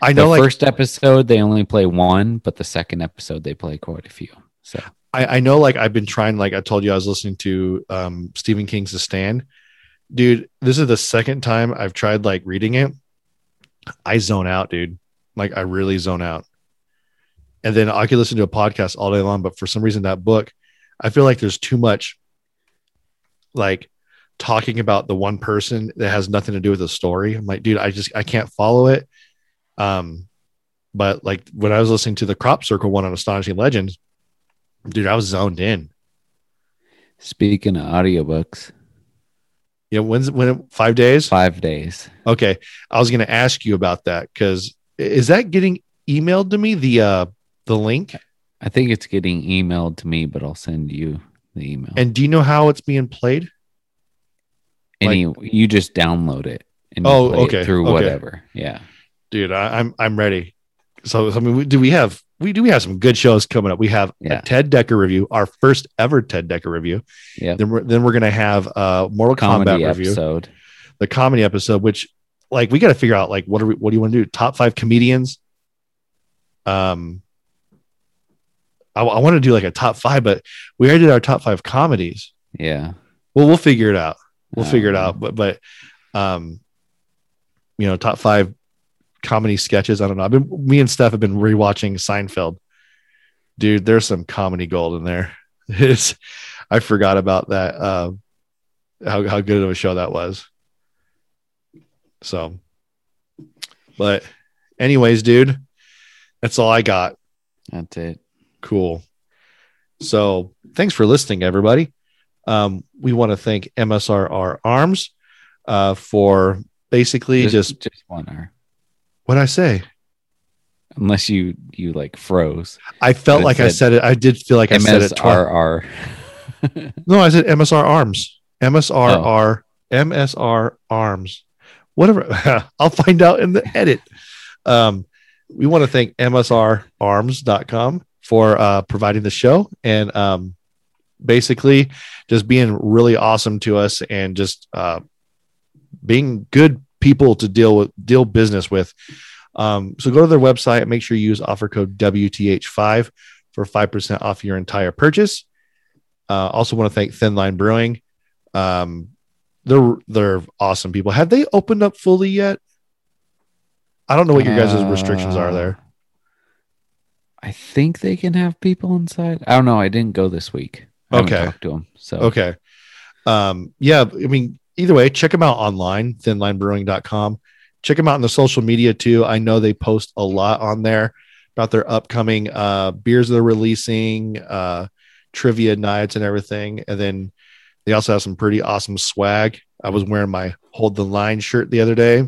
I The know, like, first episode they only play one, but the second episode they play quite a few. So I, I know like I've been trying, like I told you, I was listening to um, Stephen King's The Stand. Dude, this is the second time I've tried like reading it. I zone out, dude. Like I really zone out. And then I could listen to a podcast all day long, but for some reason that book, I feel like there's too much like talking about the one person that has nothing to do with the story. I'm like, dude, I just I can't follow it. Um, but like when I was listening to the crop circle one on Astonishing Legends, dude, I was zoned in. speaking of audiobooks, Yeah, when's when five days? five days. Okay, I was going to ask you about that because is that getting emailed to me the uh the link? I think it's getting emailed to me, but I'll send you the email. And do you know how it's being played? Any you just download it and Oh, okay, through okay. whatever. Yeah. Dude, I, I'm I'm ready. So I mean, we, do we have we do we have some good shows coming up? We have Yeah. a Ted Dekker review, our first ever Ted Dekker review. Yeah. Then we're then we're gonna have a Mortal Comedy Kombat review. episode. the comedy episode, which like we got to figure out like what are we, what do you want to do? Top five comedians. Um, I, want to do like a top five, but we already did our top five comedies. Yeah. Well, we'll figure it out. We'll Oh. figure it out. But but um, you know, top five comedy sketches. I don't know. I've been me and Steph have been rewatching Seinfeld. Dude, there's some comedy gold in there. It's I forgot about that. Uh, how how good of a show that was. So, but anyways, dude, that's all I got. That's it. Cool. So thanks for listening, everybody. Um, we want to thank MSRR Arms uh, for basically just, just one hour. What I say. Unless you you like froze. I felt like I said said it. I did feel like I said it. MSRR. No, I said MSR Arms. MSRR. MSR Arms. Whatever. I'll find out in the edit. Um, we want to thank MSRarms.com for uh, providing the show and um, basically just being really awesome to us and just uh, being good people to deal with, deal business with. Um, so go to their website and make sure you use offer code WTH5 for 5% off your entire purchase. Uh, also want to thank Thin Line Brewing. Um, they're they're awesome people. Have they opened up fully yet? I don't know what your guys' restrictions are there. I think they can have people inside. I don't know. I didn't go this week. I Okay. talked to them. So Okay. Um, yeah, I mean, either way, check them out online, thinlinebrewing.com. Check them out on the social media too. I know they post a lot on there about their upcoming uh, beers they're releasing, uh, trivia nights, and everything. And then they also have some pretty awesome swag. I was wearing my Hold the Line shirt the other day.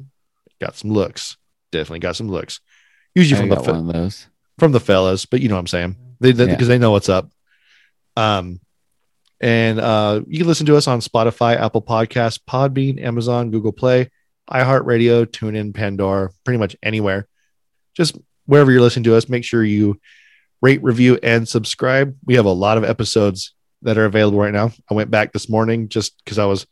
Got some looks. Definitely got some looks. Usually from the fe- from the fellas, but you know what I'm saying. They because Yeah. they know what's up. Um, and uh, you can listen to us on Spotify, Apple Podcasts, Podbean, Amazon, Google Play, iHeartRadio, TuneIn, Pandora, pretty much anywhere. Just wherever you're listening to us, make sure you rate, review, and subscribe. We have a lot of episodes that are available right now. I went back this morning just because I was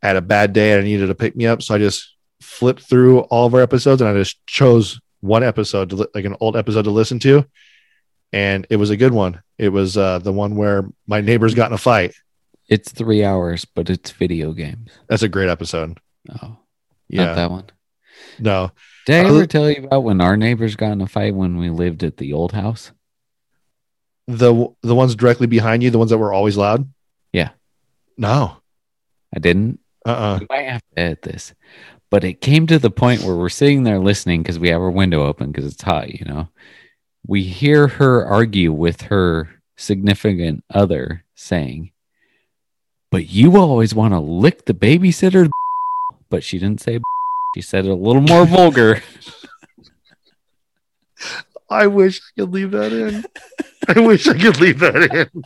at a bad day and I needed to pick me up, so I just flipped through all of our episodes and I just chose one episode to li- like an old episode to listen to and it was a good one it was uh the one where my neighbors got in a fight It's three hours, but it's video games. that's a great episode Oh, yeah not that one. no Did I Uh, ever tell you about when our neighbors got in a fight when we lived at the old house? the the ones directly behind you the ones that were always loud Yeah. no I didn't. uh-uh We might have to edit this, but it came to the point where we're sitting there listening because we have our window open because it's hot, you know. We hear her argue with her significant other saying, But you always want to lick the babysitter. But she didn't say, she said it a little more vulgar. i wish i could leave that in i wish i could leave that in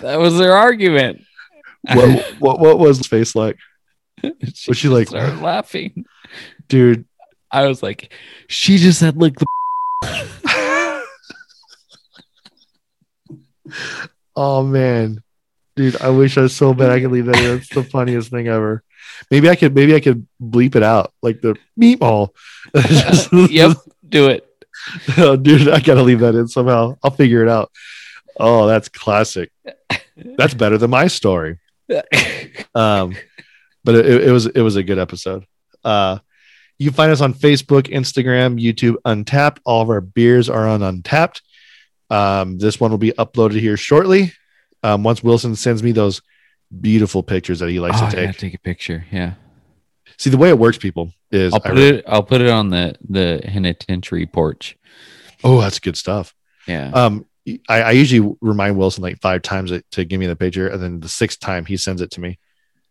that was their argument. what, what what was his face like she Was she like- started laughing? dude I was like, she just said like the oh man dude i wish i was so bad i could leave that in it's the funniest thing ever maybe i could maybe i could bleep it out like the meatball Yep, do it. oh, dude, I gotta leave that in somehow. I'll figure it out. Oh, that's classic. That's better than my story. Um, but it, it was it was a good episode. Uh, you can find us on Facebook, Instagram, YouTube, Untappd. All of our beers are on Untappd. Um, this one will be uploaded here shortly. Um, once Wilson sends me those beautiful pictures that he likes Oh, to take. take a picture. Yeah. See, the way it works, people, is I'll put it. I'll put it on the the penitentiary porch. oh, that's good stuff. Yeah. Um, I, I usually remind Wilson like five times to give me the picture, and then the sixth time he sends it to me.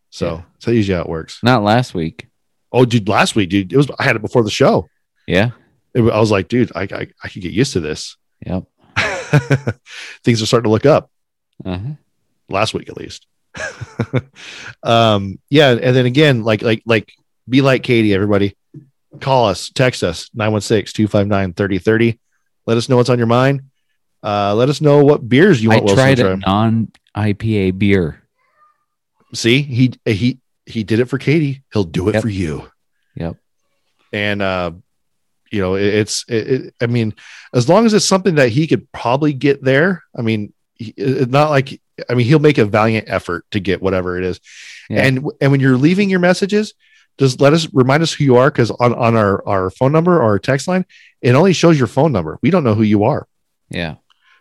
So Yeah. so usually how it works. Not last week. Oh, dude, last week, dude, it was I had it before the show. Yeah. It, I was like, dude, I, I I could get used to this. Yep. Things are starting to look up. Uh-huh. Last week, at least. um, yeah, and then again, like like like be like Katie, everybody. Call us, text us 916-259-3030. Let us know what's on your mind. Uh, let us know what beers you I want Wilson tried a non IPA beer. See, he he he did it for Katie. He'll do it Yep. for you. Yep. And uh, you know, it, it's it, it, I mean, as long as it's something that he could probably get there. I mean, he, it's not like I mean, he'll make a valiant effort to get whatever it is. Yeah. And and when you're leaving your messages, just let us remind us who you are because on on our our phone number or our text line, it only shows your phone number. We don't know who you are. Yeah.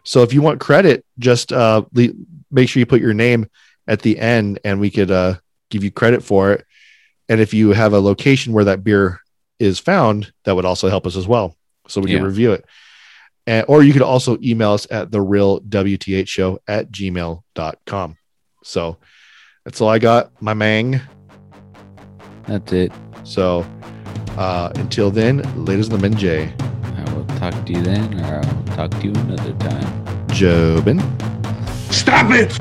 So if you want credit, just uh, le- make sure you put your name at the end, and we could uh, give you credit for it. And if you have a location where that beer is found, that would also help us as well, so we can review it. And, or you could also email us at the real WTH show at gmail.com. So that's all I got, my mang. That's it. So uh, until then, ladies and the J, I will talk to you then, or I'll talk to you another time. Jobin. Stop it!